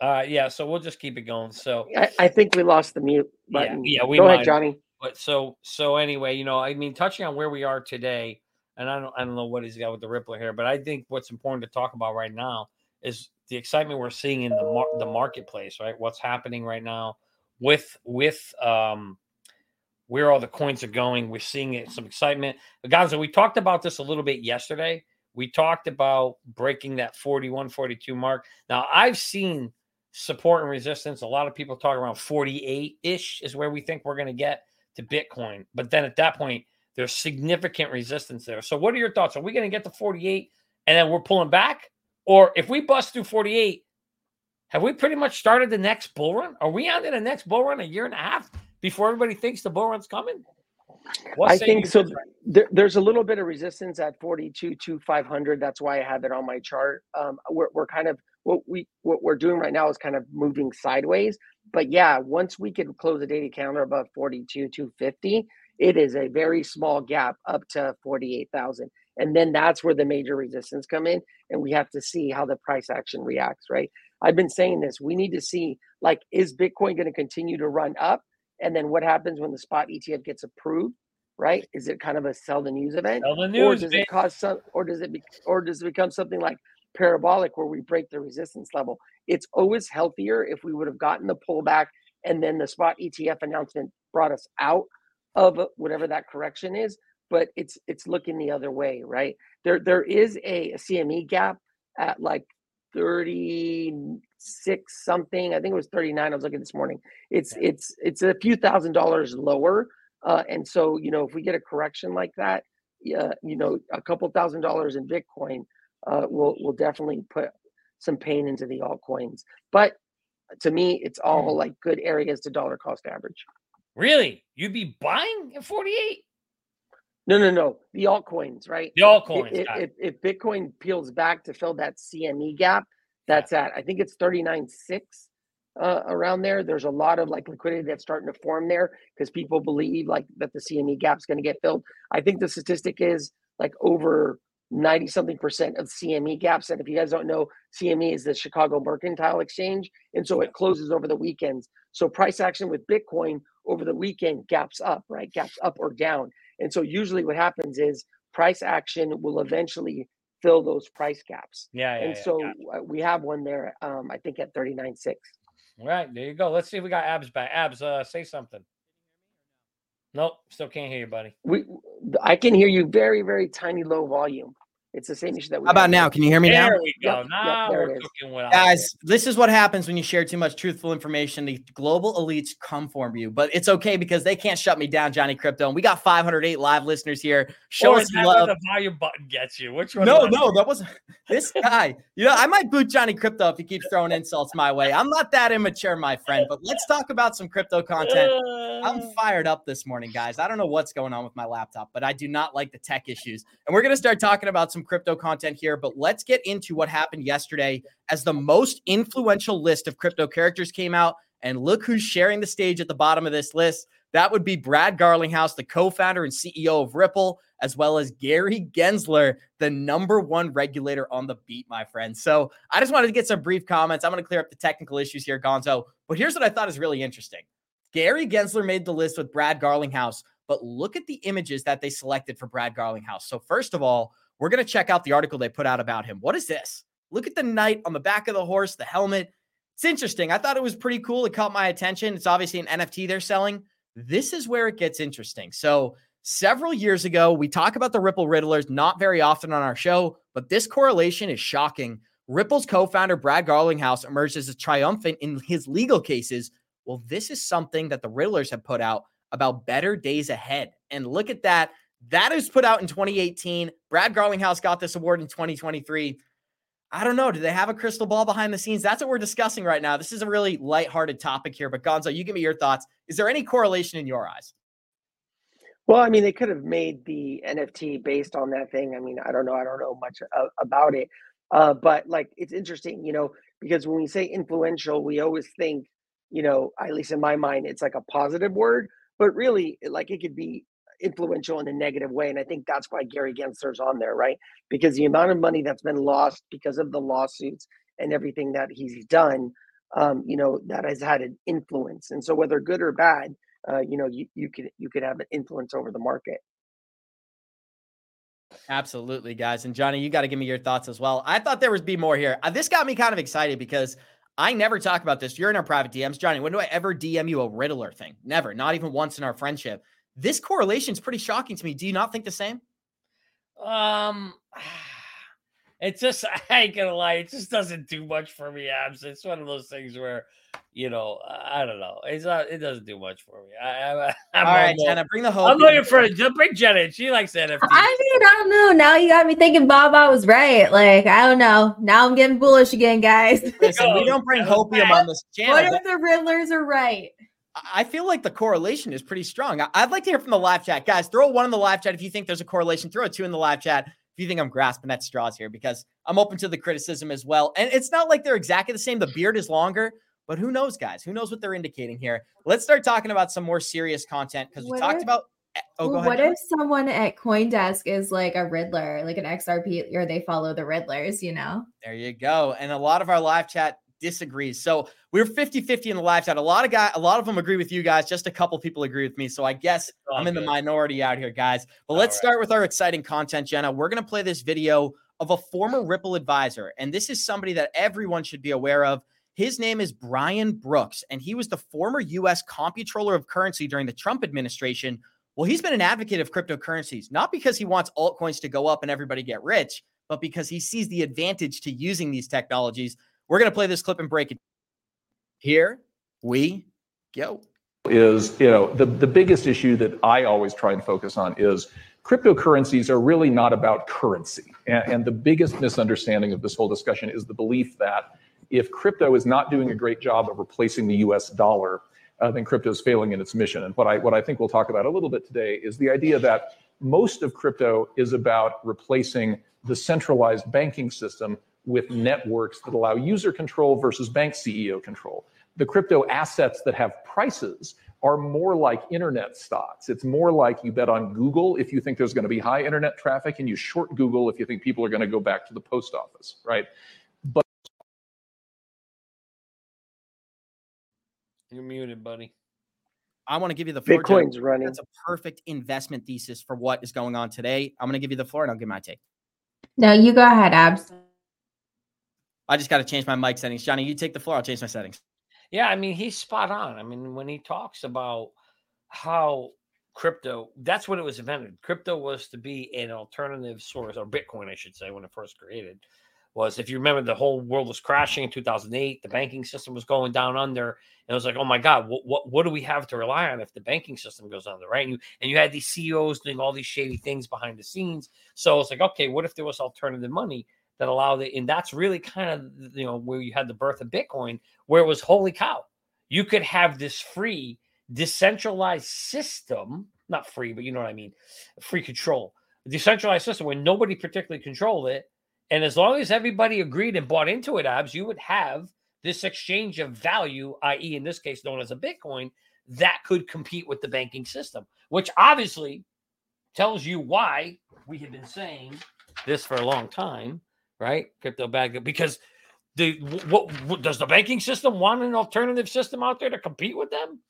uh, yeah. So we'll just keep it going. So I, I think we lost the mute button. Yeah, yeah we go might. ahead, Johnny. But so so anyway, you know, I mean, touching on where we are today, and I don't I don't know what he's got with the Ripple here, but I think what's important to talk about right now is the excitement we're seeing in the mar- the marketplace, right? What's happening right now with with um where all the coins are going. We're seeing it, some excitement. Guys, we talked about this a little bit yesterday. We talked about breaking that 41, 42 mark. Now, I've seen support and resistance. A lot of people talk around 48 ish is where we think we're going to get to Bitcoin. But then at that point, there's significant resistance there. So, what are your thoughts? Are we going to get to 48 and then we're pulling back? Or if we bust through 48, have we pretty much started the next bull run? Are we on to the next bull run a year and a half? Before everybody thinks the bull run's coming? What I think so. There, there's a little bit of resistance at 42 to 500. That's why I have it on my chart. Um, we're, we're kind of what we what we're doing right now is kind of moving sideways. But yeah, once we can close the daily counter above 42 to 50, it is a very small gap up to 48,000. And then that's where the major resistance come in, and we have to see how the price action reacts. Right? I've been saying this. We need to see like is Bitcoin going to continue to run up? And then what happens when the spot ETF gets approved? Right? Is it kind of a sell the news event, sell the news, or does it cause some, or does it be, or does it become something like parabolic where we break the resistance level? It's always healthier if we would have gotten the pullback and then the spot ETF announcement brought us out of whatever that correction is. But it's it's looking the other way, right? There there is a, a CME gap at like 36 something. I think it was 39. I was looking this morning. It's it's it's a few thousand dollars lower. Uh, and so, you know, if we get a correction like that, uh, you know, a couple thousand dollars in Bitcoin uh, will will definitely put some pain into the altcoins. But to me, it's all hmm. like good areas to dollar cost average. Really? You'd be buying at 48? No, no, no. The altcoins, right? The altcoins. If, if, if, Bitcoin peels back to fill that CME gap, that's yeah. at I think it's 39.6 uh, around there. There's a lot of like liquidity that's starting to form there because people believe like that the CME gap is going to get filled. I think the statistic is like over 90 something percent of CME gaps. And if you guys don't know, CME is the Chicago Mercantile Exchange. And so it closes over the weekends. So price action with Bitcoin over the weekend gaps up, right? Gaps up or down. And so usually what happens is price action will eventually fill those price gaps. Yeah. yeah and yeah, so we have one there, um, I think at 39.6. All right, there you go. Let's see if we got abs back. Abs, uh, say something. Nope, still can't hear you, buddy. We, I can hear you very, very tiny, low volume. It's the same issue that we How about now? Can you hear me now? There we go. Yep, yep, now there we're cooking with Guys, this is what happens when you share too much truthful information. The global elites come for you, but it's okay because they can't shut me down, Johnny Krypto. And we got 508 live listeners here. Show Or us is some that love. the volume button gets you. Which one? No, was no, it? that wasn't this guy. You know, I might boot Johnny Krypto if he keeps throwing insults my way. I'm not that immature, my friend, but let's talk about some crypto content. I'm Uh, fired up this morning, guys. I don't know what's going on with my laptop, but I do not like the tech issues. And we're going to start talking about some crypto content here, but let's get into what happened yesterday as the most influential list of crypto characters came out. And look who's sharing the stage at the bottom of this list. That would be Brad Garlinghouse, the co founder and CEO of Ripple, as well as Gary Gensler, the number one regulator on the beat, my friend. So I just wanted to get some brief comments. I'm going to clear up the technical issues here, Gonzo. But here's what I thought is really interesting. Gary Gensler made the list with Brad Garlinghouse, but look at the images that they selected for Brad Garlinghouse. So, first of all, we're going to check out the article they put out about him. What is this? Look at the knight on the back of the horse, the helmet. It's interesting. I thought it was pretty cool. It caught my attention. It's obviously an NFT they're selling. This is where it gets interesting. So, several years ago, we talk about the Ripple Riddlers not very often on our show, but this correlation is shocking. Ripple's co founder, Brad Garlinghouse, emerged as triumphant in his legal cases. Well, this is something that the Riddlers have put out about better days ahead. And look at that. That is put out in 2018. Brad Garlinghouse got this award in 2023. I don't know. Do they have a crystal ball behind the scenes? That's what we're discussing right now. This is a really lighthearted topic here, but Gonzo, you give me your thoughts. Is there any correlation in your eyes? Well, I mean, they could have made the NFT based on that thing. I mean, I don't know. I don't know much about it. Uh, but like, it's interesting, you know, because when we say influential, we always think, you know, at least in my mind, it's like a positive word, but really, like, it could be influential in a negative way. And I think that's why Gary Gensler's on there, right? Because the amount of money that's been lost because of the lawsuits and everything that he's done, um, you know, that has had an influence. And so, whether good or bad, uh, you know, you, you could you could have an influence over the market. Absolutely, guys. And Johnny, you got to give me your thoughts as well. I thought there was be more here. Uh, this got me kind of excited because I never talk about this. You're in our private DMs, Johnny. When do I ever DM you a Riddler thing? Never. Not even once in our friendship. This correlation is pretty shocking to me. Do you not think the same? Um, it's just I ain't gonna lie, it just doesn't do much for me. Abs. It's one of those things where, you know, I don't know. It's not. It doesn't do much for me. I, I, I'm All right, Jenna, bring the hope. I'm looking for it. bring Jenna. in. She likes NFT. I mean, I don't know. Now you got me thinking Baba was right. Like, I don't know. Now I'm getting bullish again, guys. Listen, we don't bring hopium on this channel. what if the Riddlers are right? I feel like the correlation is pretty strong. I'd like to hear from the live chat. Guys, throw a one in the live chat if you think there's a correlation. Throw a two in the live chat if you think I'm grasping at straws here because I'm open to the criticism as well. And it's not like they're exactly the same. The beard is longer, but who knows, guys? Who knows what they're indicating here? Let's start talking about some more serious content because we talked if- about. Eh, oh, go Well, ahead. what if someone at CoinDesk is like a Riddler, like an XRP, or they follow the Riddlers, you know? There you go. And a lot of our live chat disagrees. So we're 50-50 in the live chat. A lot of guys, a lot of them agree with you guys. Just a couple people agree with me. So I guess I'm in the minority out here, guys. But let's right. start with our exciting content, Jenna. We're gonna play this video of a former Ripple advisor, and this is somebody that everyone should be aware of. His name is Brian Brooks, and he was the former U.S. comptroller of currency during the Trump administration. Well, he's been an advocate of cryptocurrencies, not because he wants altcoins to go up and everybody get rich, but because he sees the advantage to using these technologies. We're going to play this clip and break it. Here we go. is you know the, the biggest issue that i always try and focus on is cryptocurrencies are really not about currency and, and the biggest misunderstanding of this whole discussion is the belief that if crypto is not doing a great job of replacing the us dollar uh, then crypto is failing in its mission and what i what i think we'll talk about a little bit today is the idea that most of crypto is about replacing the centralized banking system with networks that allow user control versus bank ceo control the crypto assets that have prices are more like internet stocks. It's more like you bet on Google if you think there's going to be high internet traffic, and you short Google if you think people are going to go back to the post office, right? But You're muted, buddy. I want to give you the floor. Jenna. Bitcoin's running. That's a perfect investment thesis for what is going on today. I'm going to give you the floor and I'll give my take. No, you go ahead, Abs. I just got to change my mic settings. Johnny, you take the floor. I'll change my settings. Yeah, I mean, he's spot on. I mean, when he talks about how crypto, that's when it was invented. Crypto was to be an alternative source, or Bitcoin, I should say, when it first created. Was if you remember, the whole world was crashing in 2008. The banking system was going down under, and it was like, oh my god, what what, what do we have to rely on if the banking system goes under, right? And you and you had these CEOs doing all these shady things behind the scenes. So it's like, okay, what if there was alternative money? That allowed it. And that's really kind of, you know, where you had the birth of Bitcoin, where it was holy cow, you could have this free, decentralized system, not free, but you know what I mean, free control, decentralized system where nobody particularly controlled it. And as long as everybody agreed and bought into it, abs, you would have this exchange of value, i.e., in this case, known as a Bitcoin, that could compete with the banking system, which obviously tells you why we have been saying this for a long time right? Crypto bag because the what, what, does the banking system want an alternative system out there to compete with them?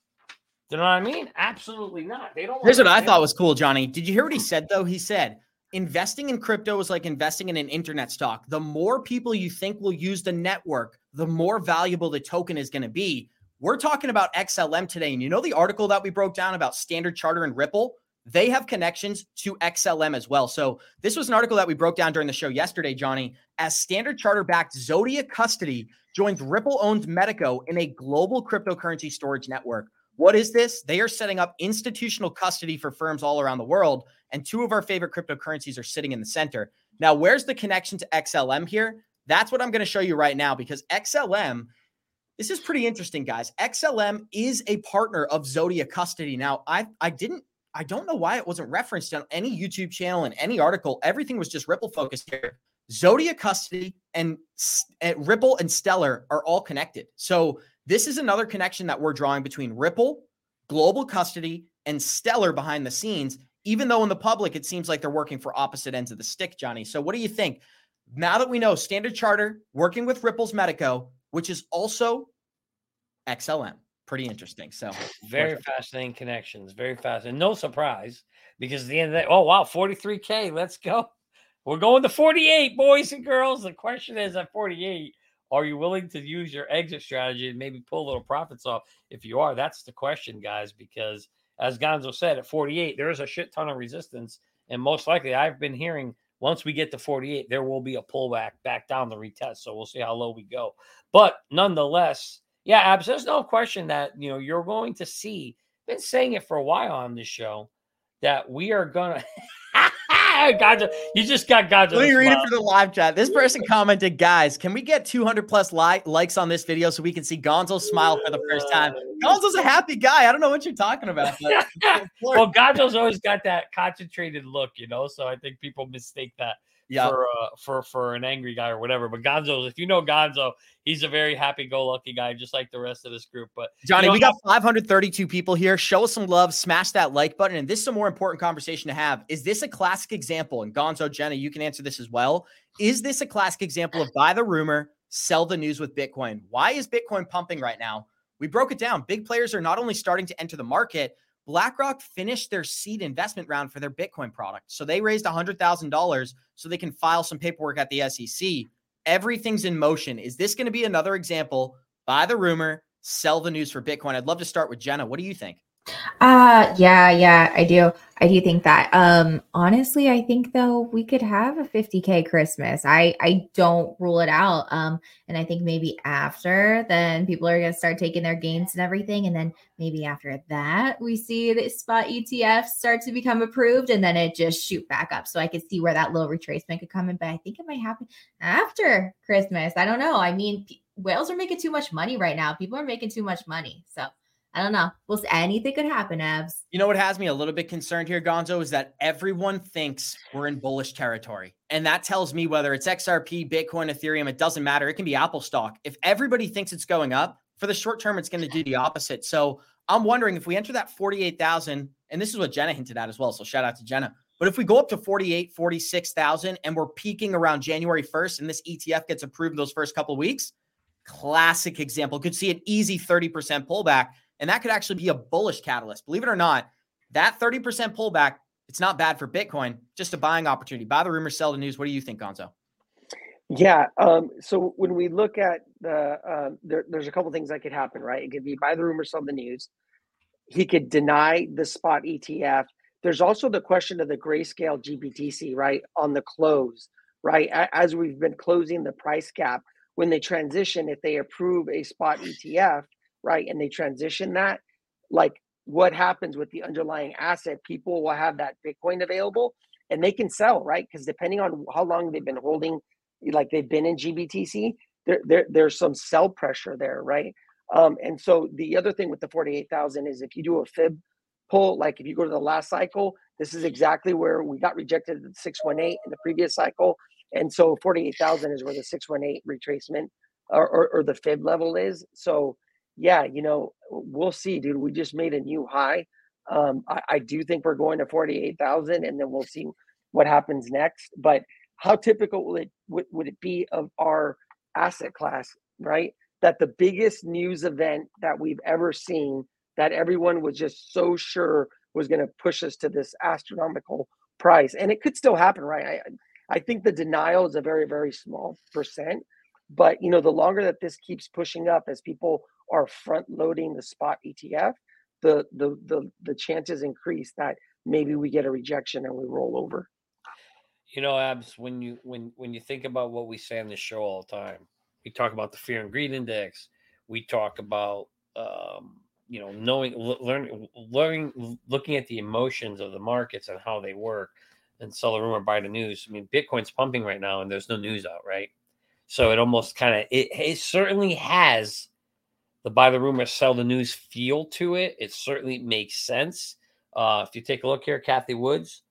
Do you know what I mean? Absolutely not. They don't. Here's what I thought was cool, Johnny. Did you hear what he said though? He said investing in crypto is like investing in an internet stock. The more people you think will use the network, the more valuable the token is going to be. We're talking about XLM today, and you know the article that we broke down about Standard Charter and Ripple they have connections to XLM as well. So this was an article that we broke down during the show yesterday, Johnny. As Standard Charter backed Zodia Custody joins Ripple owned Metaco in a global cryptocurrency storage network. What is this? They are setting up institutional custody for firms all around the world, and two of our favorite cryptocurrencies are sitting in the center. Now, where's the connection to XLM here? That's what I'm going to show you right now because XLM this is pretty interesting, guys. XLM is a partner of Zodia Custody. Now, I I didn't I don't know why it wasn't referenced on any YouTube channel and any article. Everything was just Ripple focused here. Zodia Custody and, and eh, Ripple and Stellar are all connected. So this is another connection that we're drawing between Ripple, Global Custody, and Stellar behind the scenes. Even though in the public it seems like they're working for opposite ends of the stick, Johnny. So what do you think? Now that we know Standard Charter working with Ripple's Metaco, which is also XLM pretty interesting. So very fascinating connections. Very fast, and no surprise because the end of that. Oh wow, forty three k. Let's go. We're going to forty eight, boys and girls. The question is at forty eight. Are you willing to use your exit strategy and maybe pull a little profits off? If you are, that's the question, guys. Because as Gonzo said, at 48, there is a shit ton of resistance. And most likely, I've been hearing once we get to 48, there will be a pullback back down the retest. So we'll see how low we go. But nonetheless, yeah, Abs, there's no question that you know you're going to see. Been saying it for a while on this show that we are gonna. God, you just got God. Let me read it for the live chat. This person commented, guys, can we get 200 plus li- likes on this video so we can see Gonzo smile for the first time? Gonzo's a happy guy. I don't know what you're talking about. well, Gonzo's always got that concentrated look, you know, so I think people mistake that yeah. for uh, for for an angry guy or whatever. But Gonzo, if you know Gonzo, he's a very happy-go-lucky guy, just like the rest of this group. But Johnny, you know, we got 532 people here. Show us some love, smash that like button, and this is a more important conversation to have. Is this a classic example? And Gonzo, Jenna, you can answer this as well. Is this a classic example of buy the rumor, sell the news with Bitcoin? Why is Bitcoin pumping right now? We broke it down. Big players are not only starting to enter the market, BlackRock finished their seed investment round for their Bitcoin product. So they raised $100,000 so they can file some paperwork at the SEC. Everything's in motion. Is this going to be another example? Buy the rumor, sell the news for Bitcoin. I'd love to start with Jenna. What do you think? Uh yeah, yeah, I do. I do think that. Um honestly, I think though we could have a 50k Christmas. I I don't rule it out. Um and I think maybe after then people are going to start taking their gains and everything and then maybe after that we see the spot ETFs start to become approved and then it just shoot back up. So I could see where that little retracement could come in, but I think it might happen after Christmas. I don't know. I mean, whales are making too much money right now. People are making too much money. So I don't know. We'll. Anything could happen, Abs. You know what has me a little bit concerned here, Gonzo, is that everyone thinks we're in bullish territory. And that tells me whether it's XRP, Bitcoin, Ethereum, it doesn't matter. It can be Apple stock. If everybody thinks it's going up, for the short term, it's going to do the opposite. So I'm wondering if we enter that 48,000, and this is what Jenna hinted at as well. So shout out to Jenna. But if we go up to 48, 46,000 and we're peaking around January 1st and this ETF gets approved those first couple weeks, classic example. Could see an easy 30% pullback. And that could actually be a bullish catalyst. Believe it or not, that 30% pullback, it's not bad for Bitcoin, just a buying opportunity. Buy the rumor, sell the news. What do you think, Gonzo? Yeah. Um, so when we look at the, um, there, there's a couple things that could happen, right? It could be buy the rumor, sell the news. He could deny the spot ETF. There's also the question of the grayscale GBTC, right? On the close, right? As we've been closing the price gap, when they transition, if they approve a spot ETF, right, and they transition that, like what happens with the underlying asset, people will have that Bitcoin available and they can sell, right? Because depending on how long they've been holding, like they've been in GBTC, there, there there's some sell pressure there, right? Um, and so the other thing with the 48,000 is if you do a fib pull, like if you go to the last cycle, this is exactly where we got rejected at 618 in the previous cycle. And so 48,000 is where the 618 retracement or, or, or, the fib level is. So, yeah, you know, we'll see, dude. We just made a new high. Um, I, I do think we're going to 48,000 and then we'll see what happens next. But how typical will it would, would it be of our asset class, right? That the biggest news event that we've ever seen that everyone was just so sure was going to push us to this astronomical price. And it could still happen, right? I, I think the denial is a very, very small percent. But you know, the longer that this keeps pushing up as people are front loading the spot ETF, the the the the chances increase that maybe we get a rejection and we roll over. You know, Abs, when you when when you think about what we say on the show all the time, we talk about the fear and greed index. We talk about um, you know knowing learning learning looking at the emotions of the markets and how they work and sell the rumor buy the news i mean bitcoin's pumping right now and there's no news out right so it almost kind of it, it certainly has the buy the rumor sell the news feel to it it certainly makes sense. Uh, if you take a look here Cathie Woods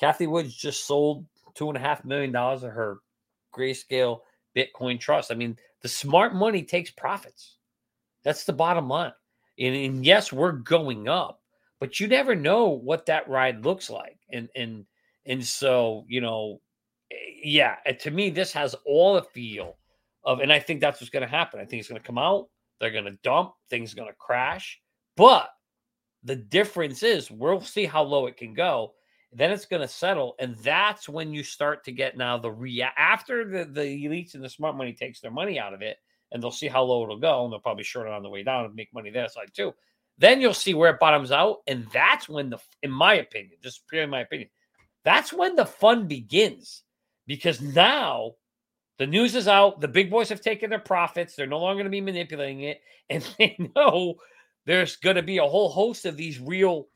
Cathie Woods just sold two and a half million dollars of her grayscale bitcoin trust. I mean the smart money takes profits. That's the bottom line. And, and yes, we're going up, but you never know what that ride looks like. And and and so, you know, yeah, to me, this has all the feel of, and I think that's what's going to happen. I think it's going to come out, they're going to dump, things going to crash. But the difference is we'll see how low it can go. Then it's going to settle, and that's when you start to get now the rea after the the elites and the smart money takes their money out of it and they'll see how low it'll go, and they'll probably short it on the way down and make money that side too. Then you'll see where it bottoms out, and that's when the, in my opinion, just purely my opinion, that's when the fun begins because now the news is out. The big boys have taken their profits. They're no longer going to be manipulating it, and they know there's going to be a whole host of these real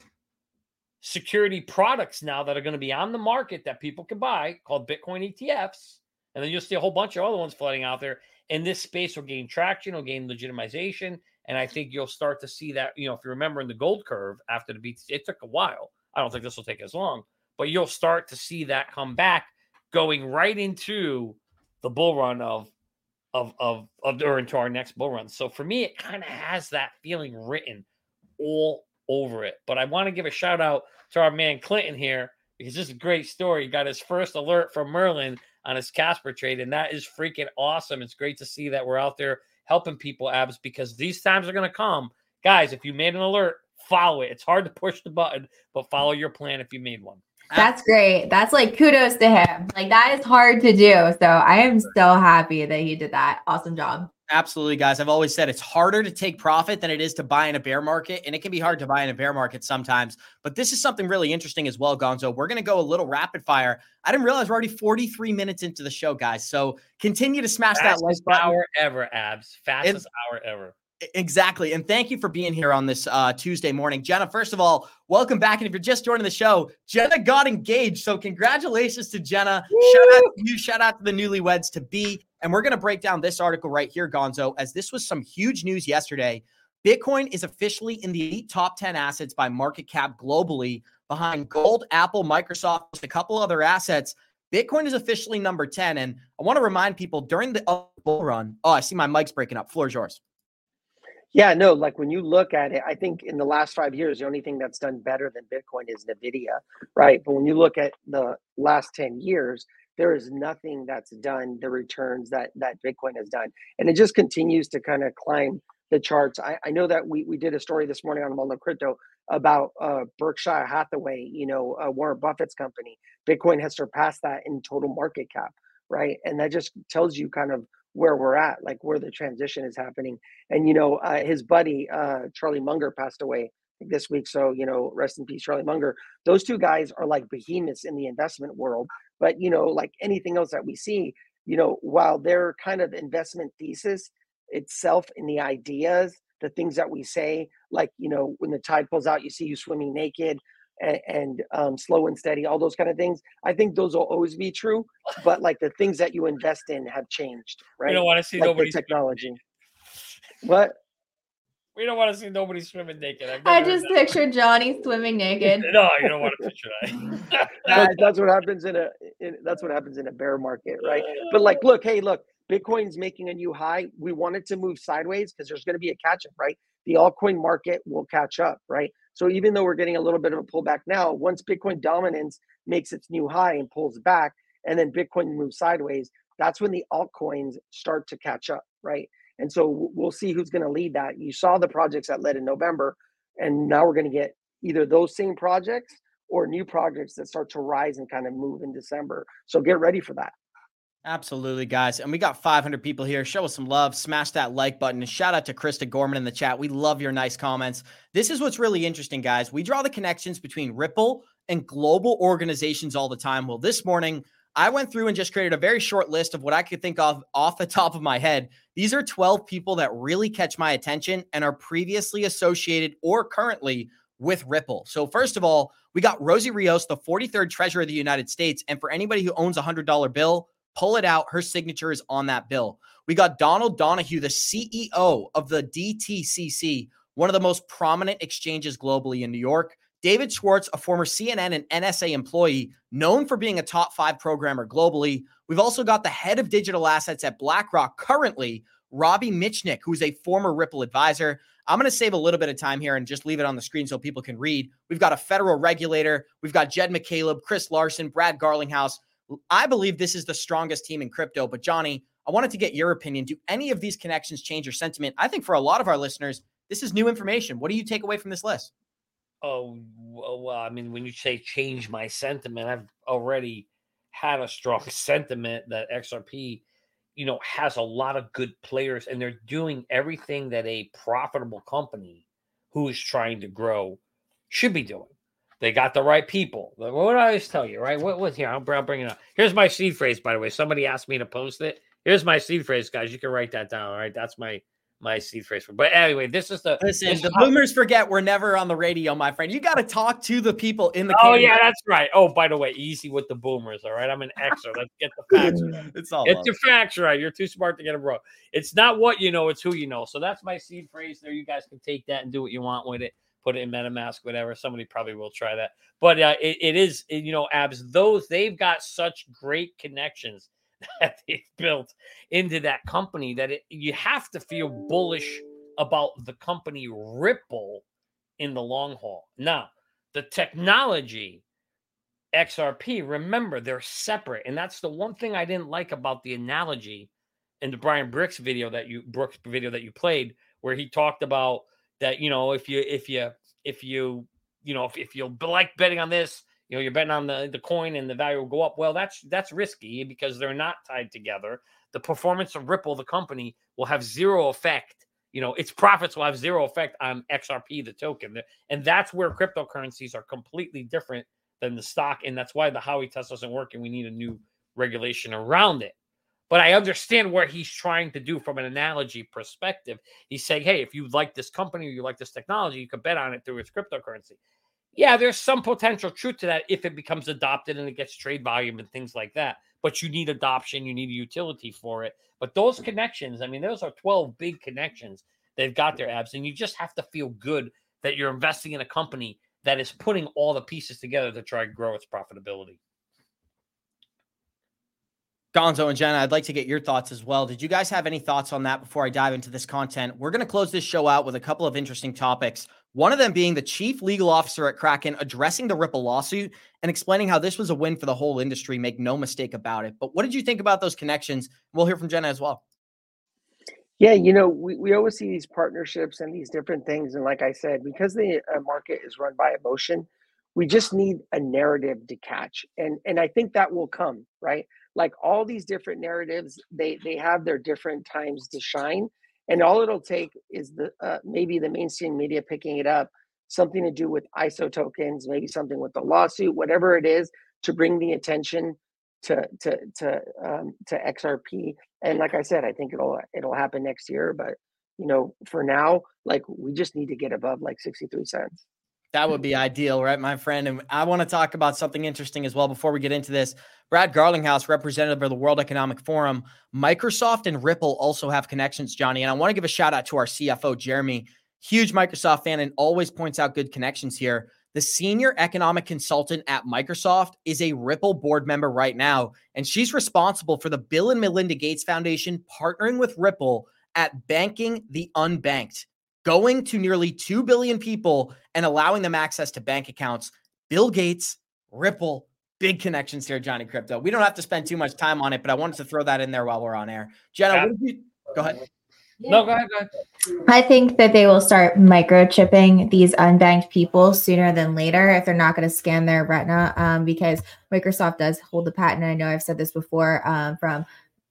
security products now that are going to be on the market that people can buy called Bitcoin ETFs. And then you'll see a whole bunch of other ones flooding out there and this space will gain traction, will gain legitimization. And I think you'll start to see that, you know, if you remember in the gold curve after the beats, it took a while. I don't think this will take as long, but you'll start to see that come back going right into the bull run of of of of or into our next bull run. So for me, it kind of has that feeling written all over it. But I want to give a shout out to our man Clinton here because this is a great story. He got his first alert from Merlin on his Casper trade, and that is freaking awesome. It's great to see that we're out there helping people, abs, because these times are going to come. Guys, if you made an alert, follow it. It's hard to push the button, but follow your plan if you made one. That's great. That's like kudos to him. Like that is hard to do. So I am so happy that he did that. Awesome job. Absolutely, guys. I've always said it's harder to take profit than it is to buy in a bear market. And it can be hard to buy in a bear market sometimes. But this is something really interesting as well, Gonzo. We're going to go a little rapid fire. I didn't realize we're already 43 minutes into the show, guys. So continue to smash Fastest that like button. hour ever, abs. Fastest hour ever. Exactly. And thank you for being here on this uh, Tuesday morning. Jenna, first of all, welcome back. And if you're just joining the show, Jenna got engaged. So congratulations to Jenna. Woo! Shout out to you. Shout out to the newlyweds to be. And we're going to break down this article right here, Gonzo, as this was some huge news yesterday. Bitcoin is officially in the top 10 assets by market cap globally, behind gold, Apple, Microsoft, a couple other assets. Bitcoin is officially number 10. And I want to remind people during the bull run. Oh, I see my mic's breaking up. Floor is yours. Yeah, no, like when you look at it, I think in the last five years, the only thing that's done better than Bitcoin is NVIDIA, right? But when you look at the last 10 years, there is nothing that's done the returns that that Bitcoin has done. And it just continues to kind of climb the charts. I, I know that we, we did a story this morning on Mundo Crypto about uh, Berkshire Hathaway, you know, uh, Warren Buffett's company. Bitcoin has surpassed that in total market cap right? And that just tells you kind of where we're at, like where the transition is happening. And you know, uh, his buddy uh, Charlie Munger passed away this week, so you know, rest in peace, Charlie Munger. Those two guys are like behemoths in the investment world. But you know, like anything else that we see, you know, while their kind of investment thesis itself in the ideas, the things that we say, like you know, when the tide pulls out, you see you swimming naked and, and um, slow and steady, all those kind of things. I think those will always be true, but like the things that you invest in have changed, right? We don't want to see like nobody technology. What? We don't want to see nobody swimming naked. I've I never just heard that. picture Johnny swimming naked. No, you don't want to picture that. That- that's what happens in a in, that's what happens in a bear market, right? But like, look, hey, look, Bitcoin's making a new high. We want it to move sideways because there's going to be a catch up, right? The altcoin market will catch up, right? So even though we're getting a little bit of a pullback now, once Bitcoin dominance makes its new high and pulls back, and then Bitcoin moves sideways, that's when the altcoins start to catch up, right? And so we'll see who's going to lead that. You saw the projects that led in November, and now we're going to get either those same projects or new projects that start to rise and kind of move in December. So get ready for that. Absolutely, guys. And we got 500 people here. Show us some love. Smash that like button. Shout out to Krista Gorman in the chat. We love your nice comments. This is what's really interesting, guys. We draw the connections between Ripple and global organizations all the time. Well, this morning, I went through and just created a very short list of what I could think of off the top of my head. These are 12 people that really catch my attention and are previously associated or currently with Ripple. So, first of all, we got Rosie Rios, the 43rd Treasurer of the United States. And for anybody who owns a $100 bill, pull it out. Her signature is on that bill. We got Donald Donahue, the CEO of the DTCC, one of the most prominent exchanges globally in New York. David Schwartz, a former CNN and NSA employee, known for being a top five programmer globally. We've also got the head of digital assets at BlackRock currently, Robbie Mitchnick, who's a former Ripple advisor. I'm going to save a little bit of time here and just leave it on the screen so people can read. We've got a federal regulator. We've got Jed McCaleb, Chris Larsen, Brad Garlinghouse. I believe this is the strongest team in crypto. But Johnny, I wanted to get your opinion. Do any of these connections change your sentiment? I think for a lot of our listeners, this is new information. What do you take away from this list? Oh, well, I mean, when you say change my sentiment, I've already had a strong sentiment that XRP, you know, has a lot of good players and they're doing everything that a profitable company who is trying to grow should be doing. They got the right people. What did I always tell you, right? What was here? I'll, I'll bring it up. Here's my seed phrase, by the way. Somebody asked me to post it. Here's my seed phrase, guys. You can write that down. All right. That's my my seed phrase. But anyway, this is the Listen, the how- boomers forget we're never on the radio, my friend. You got to talk to the people in the Oh camera. yeah, that's right. Oh, by the way, easy with the boomers. All right, I'm an Xer. Let's get the facts. right. It's all love. your facts right. You're too smart to get them wrong. It's not what you know; it's who you know. So that's my seed phrase. There, you guys can take that and do what you want with it. Put it in MetaMask, whatever. Somebody probably will try that. But uh, it, it is, it- you know, abs. Those they've got such great connections that they've built into that company that it, you have to feel bullish about the company Ripple in the long haul. Now, the technology XRP, remember they're separate. And that's the one thing I didn't like about the analogy in the Brian Brooks video that you Brooks video that you played, where he talked about that, you know, if you if you if you you know if, if you like betting on this, you know, you're betting on the, the coin and the value will go up. Well, that's that's risky because they're not tied together. The performance of Ripple, the company, will have zero effect. You know, its profits will have zero effect on XRP, the token. And that's where cryptocurrencies are completely different than the stock. And that's why the Howey test doesn't work and we need a new regulation around it. But I understand what he's trying to do from an analogy perspective. He's saying, hey, if you like this company or you like this technology, you could bet on it through its cryptocurrency. Yeah, there's some potential truth to that if it becomes adopted and it gets trade volume and things like that. But you need adoption, you need utility for it. But those connections, I mean, those are 12 big connections they've got their abs, and you just have to feel good that you're investing in a company that is putting all the pieces together to try and grow its profitability. Gonzo and Jenna, I'd like to get your thoughts as well. Did you guys have any thoughts on that before I dive into this content? We're going to close this show out with a couple of interesting topics. One of them being the chief legal officer at Kraken addressing the Ripple lawsuit and explaining how this was a win for the whole industry. Make no mistake about it. But what did you think about those connections? We'll hear from Jenna as well. Yeah, you know, we, we always see these partnerships and these different things. And like I said, because the uh, market is run by emotion, we just need a narrative to catch. And and I think that will come, right? Like all these different narratives, they they have their different times to shine, and all it'll take is the uh, maybe the mainstream media picking it up, something to do with ISO tokens, maybe something with the lawsuit, whatever it is, to bring the attention to to to um, to XRP. And like I said, I think it'll it'll happen next year. But you know, for now, like we just need to get above like sixty three cents. That would be ideal, right, my friend? And I want to talk about something interesting as well before we get into this. Brad Garlinghouse, representative of the World Economic Forum, Microsoft and Ripple also have connections, Johnny. And I want to give a shout out to our CFO, Jeremy, huge Microsoft fan and always points out good connections here. The senior economic consultant at Microsoft is a Ripple board member right now, and she's responsible for the Bill and Melinda Gates Foundation partnering with Ripple at banking the unbanked, going to nearly 2 billion people and allowing them access to bank accounts. Bill Gates, Ripple, big connections here, Johnny Krypto. We don't have to spend too much time on it, but I wanted to throw that in there while we're on air. Jenna, Yeah. what did you go ahead? No, go ahead, go ahead. I think that they will start microchipping these unbanked people sooner than later if they're not going to scan their retina, um, because Microsoft does hold the patent. I know I've said this before um, from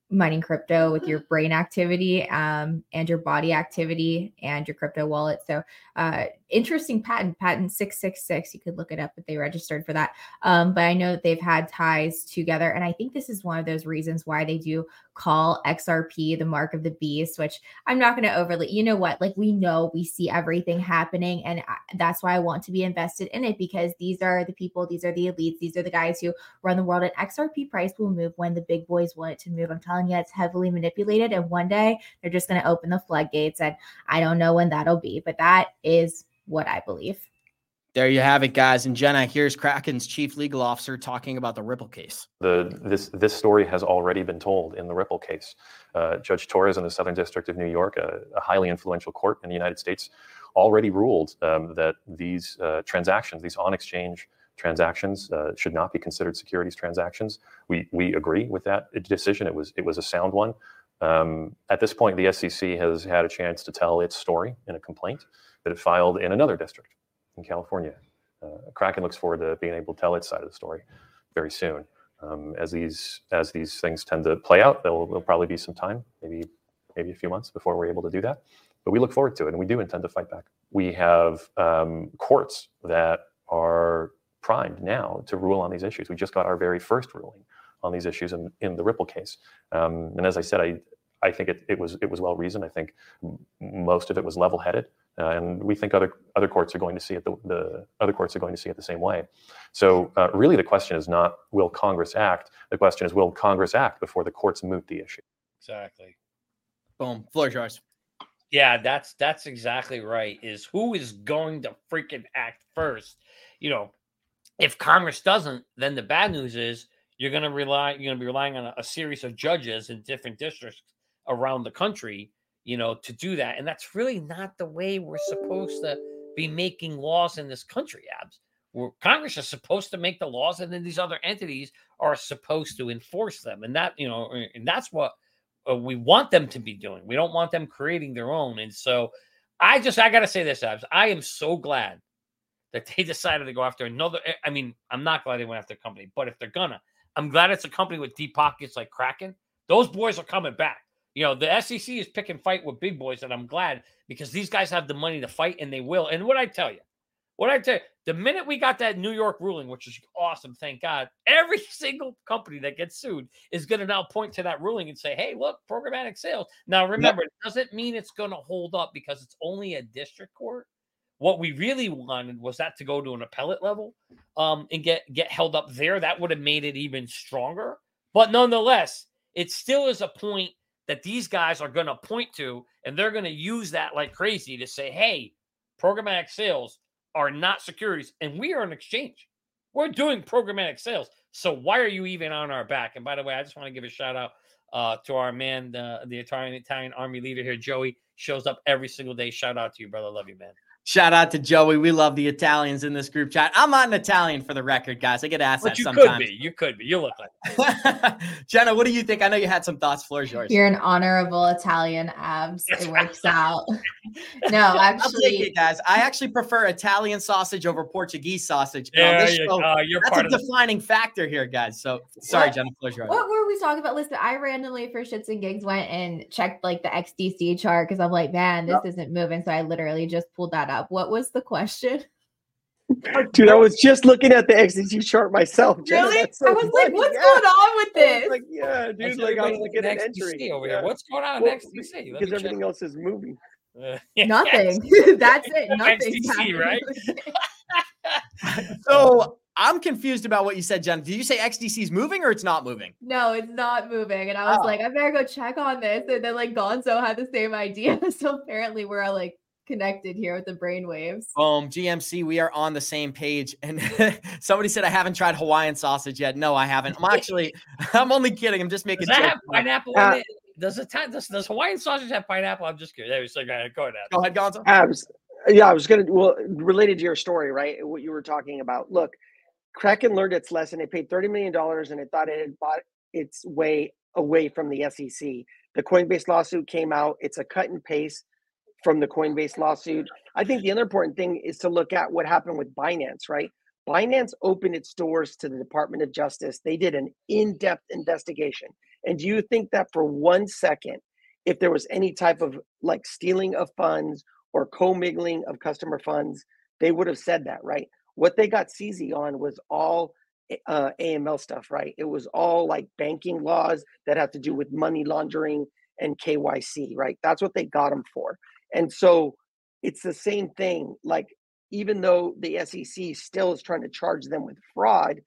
mining crypto with your brain activity um, and your body activity and your crypto wallet. So, uh, interesting patent, patent 666. You could look it up if they registered for that. Um, but I know that they've had ties together. And I think this is one of those reasons why they do call XRP the mark of the beast, which I'm not going to overly, you know what? Like we know we see everything happening. And I, that's why I want to be invested in it because these are the people, these are the elites, these are the guys who run the world. And XRP price will move when the big boys want it to move. I'm telling you, it's heavily manipulated. And one day they're just going to open the floodgates. And I don't know when that'll be, but that is what I believe. There you have it, guys. And Jenna, here's Kraken's chief legal officer talking about the Ripple case. The, this, this story has already been told in the Ripple case. Uh, Judge Torres in the Southern District of New York, a, a highly influential court in the United States, already ruled um, that these uh, transactions, these on exchange transactions, uh, should not be considered securities transactions. We, we agree with that decision. It was, it was a sound one. Um, at this point, the SEC has had a chance to tell its story in a complaint that it filed in another district in California. Uh, Kraken looks forward to being able to tell its side of the story very soon. Um, as these as these things tend to play out, there'll, probably be some time, maybe maybe a few months before we're able to do that. But we look forward to it, and we do intend to fight back. We have um, courts that are primed now to rule on these issues. We just got our very first ruling on these issues in, in the Ripple case. Um, and as I said, I I think it, it was it was well reasoned. I think most of it was level headed. Uh, and we think other other courts are going to see it the, the other courts are going to see it the same way. So uh, really, the question is not will Congress act. The question is will Congress act before the courts moot the issue. Exactly. Boom. Floor yours. Yeah, that's that's exactly right. Is who is going to freaking act first? You know, if Congress doesn't, then the bad news is you're going to rely you're going to be relying on a, a series of judges in different districts around the country, you know, to do that. And that's really not the way we're supposed to be making laws in this country, abs. We're, Congress is supposed to make the laws, and then these other entities are supposed to enforce them. And that, you know, and that's what uh, we want them to be doing. We don't want them creating their own. And so I just, I got to say this, abs. I am so glad that they decided to go after another. eh, I mean, I'm not glad they went after a company, but if they're gonna, I'm glad it's a company with deep pockets like Kraken. Those boys are coming back. You know, the SEC is pick and fight with big boys, and I'm glad because these guys have the money to fight, and they will. And what I tell you, what I tell you, the minute we got that New York ruling, which is awesome, thank God, every single company that gets sued is going to now point to that ruling and say, "Hey, look, programmatic sales." Now, remember, it doesn't mean it's going to hold up because it's only a district court. What we really wanted was that to go to an appellate level um, and get get held up there. That would have made it even stronger. But nonetheless, it still is a point that these guys are going to point to, and they're going to use that like crazy to say, "Hey, programmatic sales are not securities, and we are an exchange. We're doing programmatic sales. So why are you even on our back?" And by the way, I just want to give a shout out uh, to our man, the, the Italian Italian Army leader here, Joey. Shows up every single day. Shout out to you, brother. Love you, man. Shout out to Joey. We love the Italians in this group chat. I'm not an Italian for the record, guys. I get asked But that you sometimes. could be. You could be. You look like. Jenna, what do you think? I know you had some thoughts. Floor is yours. You're an honorable Italian abs. It works out. No, I'll take actually, it, guys. I actually prefer Italian sausage over Portuguese sausage. And There this you show, go. You're that's part a of the defining factor here, guys. So sorry, What- Jenna. Floor is yours. what were we talking about? Listen, I randomly for shits and gigs went and checked like the XDC chart because I'm like, man, this isn't moving. So I literally just pulled that up. What was the question? Dude, I was just looking at the XDC chart myself. Jenna. Really? That's so I was like, what's Yeah. going on with I was this? Like, yeah, That's dude. Like, I everybody was looking at XDC entry over Yeah. here. What's going on Well, in XDC? Because everything check. else is moving. Uh, Nothing. That's it. Nothing. XDC, happening. right? So I'm confused about what you said, Jenna. Did you say XDC is moving or it's not moving? No, it's not moving. And I was Oh. like, I better go check on this. And then like Gonzo had the same idea. So apparently we're like connected here with the brainwaves. Boom, GMC, we are on the same page. And somebody said I haven't tried Hawaiian sausage yet. No, I haven't. I'm actually, I'm only kidding. I'm just making Does that have pineapple Uh, in it? Does the ti- does, does Hawaiian sausage have pineapple? I'm just kidding. There, so go ahead. Go ahead. Go ahead, Gonzo. Abs. Yeah, I was gonna. Well, related to your story, right? What you were talking about. Look, Kraken learned its lesson. It paid thirty million dollars, and it thought it had bought its way away from the SEC. The Coinbase lawsuit came out. It's a cut and paste from the Coinbase lawsuit. I think the other important thing is to look at what happened with Binance, right? Binance opened its doors to the Department of Justice. They did an in-depth investigation. And do you think that for one second, if there was any type of like stealing of funds or commingling of customer funds, they would have said that, right? What they got CZ on was all uh, AML stuff, right? It was all like banking laws that have to do with money laundering and KYC, right? That's what they got them for. And so it's the same thing. Like, even though the SEC still is trying to charge them with fraud,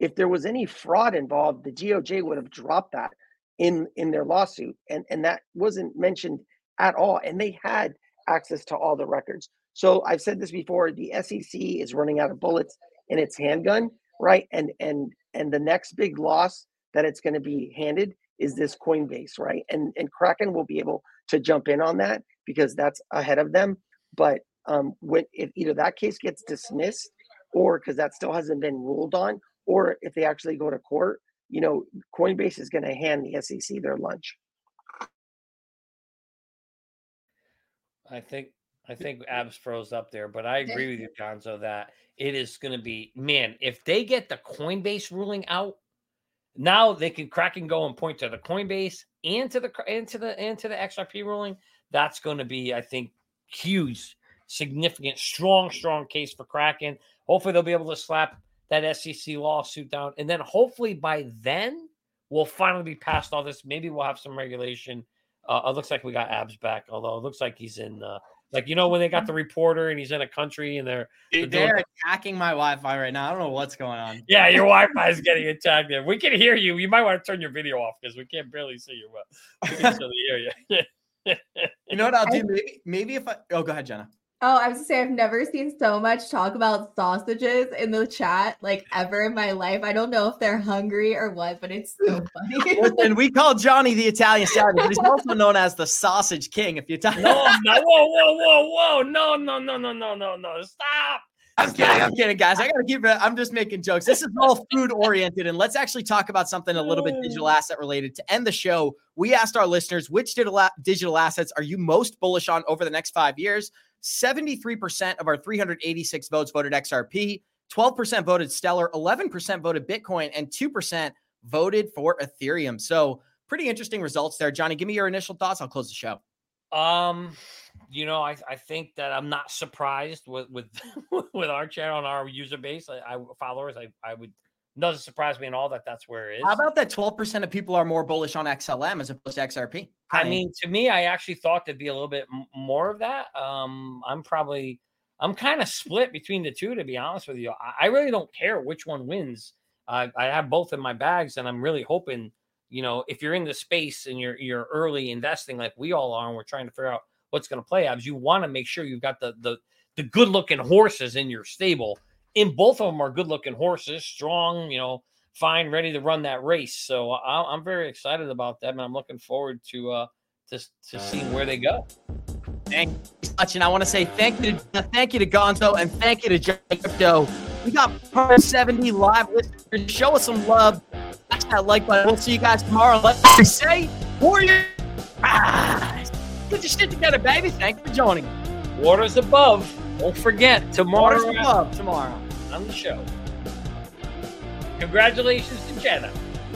if there was any fraud involved, the DOJ would have dropped that in in their lawsuit, and and that wasn't mentioned at all. And they had access to all the records. So I've said this before: the SEC is running out of bullets in its handgun, right? And and and the next big loss that it's going to be handed is this Coinbase, right? And and Kraken will be able to jump in on that because that's ahead of them. But um, when if either that case gets dismissed, or because that still hasn't been ruled on, or if they actually go to court, you know, Coinbase is going to hand the SEC their lunch. I think I think Abs froze up there, but I agree with you, Gonzo, that it is going to be man. If they get the Coinbase ruling out, now they can crack and go and point to the Coinbase and to the and to the and to the XRP ruling. That's going to be, I think, huge, significant, strong, strong case for Kraken. Hopefully, they'll be able to slap that SEC lawsuit down, and then hopefully by then we'll finally be past all this. Maybe we'll have some regulation. Uh, it looks like we got Abs back, although it looks like he's in, uh, like you know when they got the reporter and he's in a country and they're, they're they're attacking my Wi-Fi right now. I don't know what's going on. yeah, your Wi-Fi is getting attacked. There, we can hear you. You might want to turn your video off because we can't barely see you. But we can still hear you. You know what I'll do? Maybe, maybe if I oh, go ahead, Jenna. Oh, I was to say I've never seen so much talk about sausages in the chat like ever in my life. I don't know if they're hungry or what, but it's so funny. Listen, we call Johnny the Italian savage, but he's also known as the Sausage King. If you talk, no, no, whoa, whoa, whoa, whoa, no, no, no, no, no, no, no, stop. I'm kidding. I'm kidding, guys. I gotta keep it. I'm just making jokes. This is all food oriented, and let's actually talk about something a little bit oh. digital asset related. To end the show, we asked our listeners which digital digital assets are you most bullish on over the next five years. 73% of our 386 votes voted XRP, 12% voted Stellar, 11% voted Bitcoin, and 2% voted for Ethereum. So pretty interesting results there. Johnny, give me your initial thoughts. I'll close the show. Um, you know, I, I think that I'm not surprised with with with our channel and our user base. I, I followers. I I would doesn't surprise me at all that that's where it is. How about that 12% of people are more bullish on XLM as opposed to XRP? I mean, to me, I actually thought there'd be a little bit more of that. Um, I'm probably, I'm kind of split between the two, to be honest with you. I, I really don't care which one wins. I I have both in my bags, and I'm really hoping, you know, if you're in the space and you're you're early investing like we all are, and we're trying to figure out what's going to play out, you want to make sure you've got the the the good looking horses in your stable. And both of them are good looking horses, strong, you know, fine, ready to run that race. So I, I'm very excited about them, and I'm looking forward to uh to to seeing where they go. Thanks. much. And I want to say thank you to thank you to Gonzo and thank you to Crypto. We got 70 live listeners. Show us some love. Smash that like button. We'll see you guys tomorrow. Let's say Warrior. Rise. Get your shit together, baby. Thanks for joining. Waters above. Don't forget tomorrow Waters above tomorrow. On the show. Congratulations to Jenna.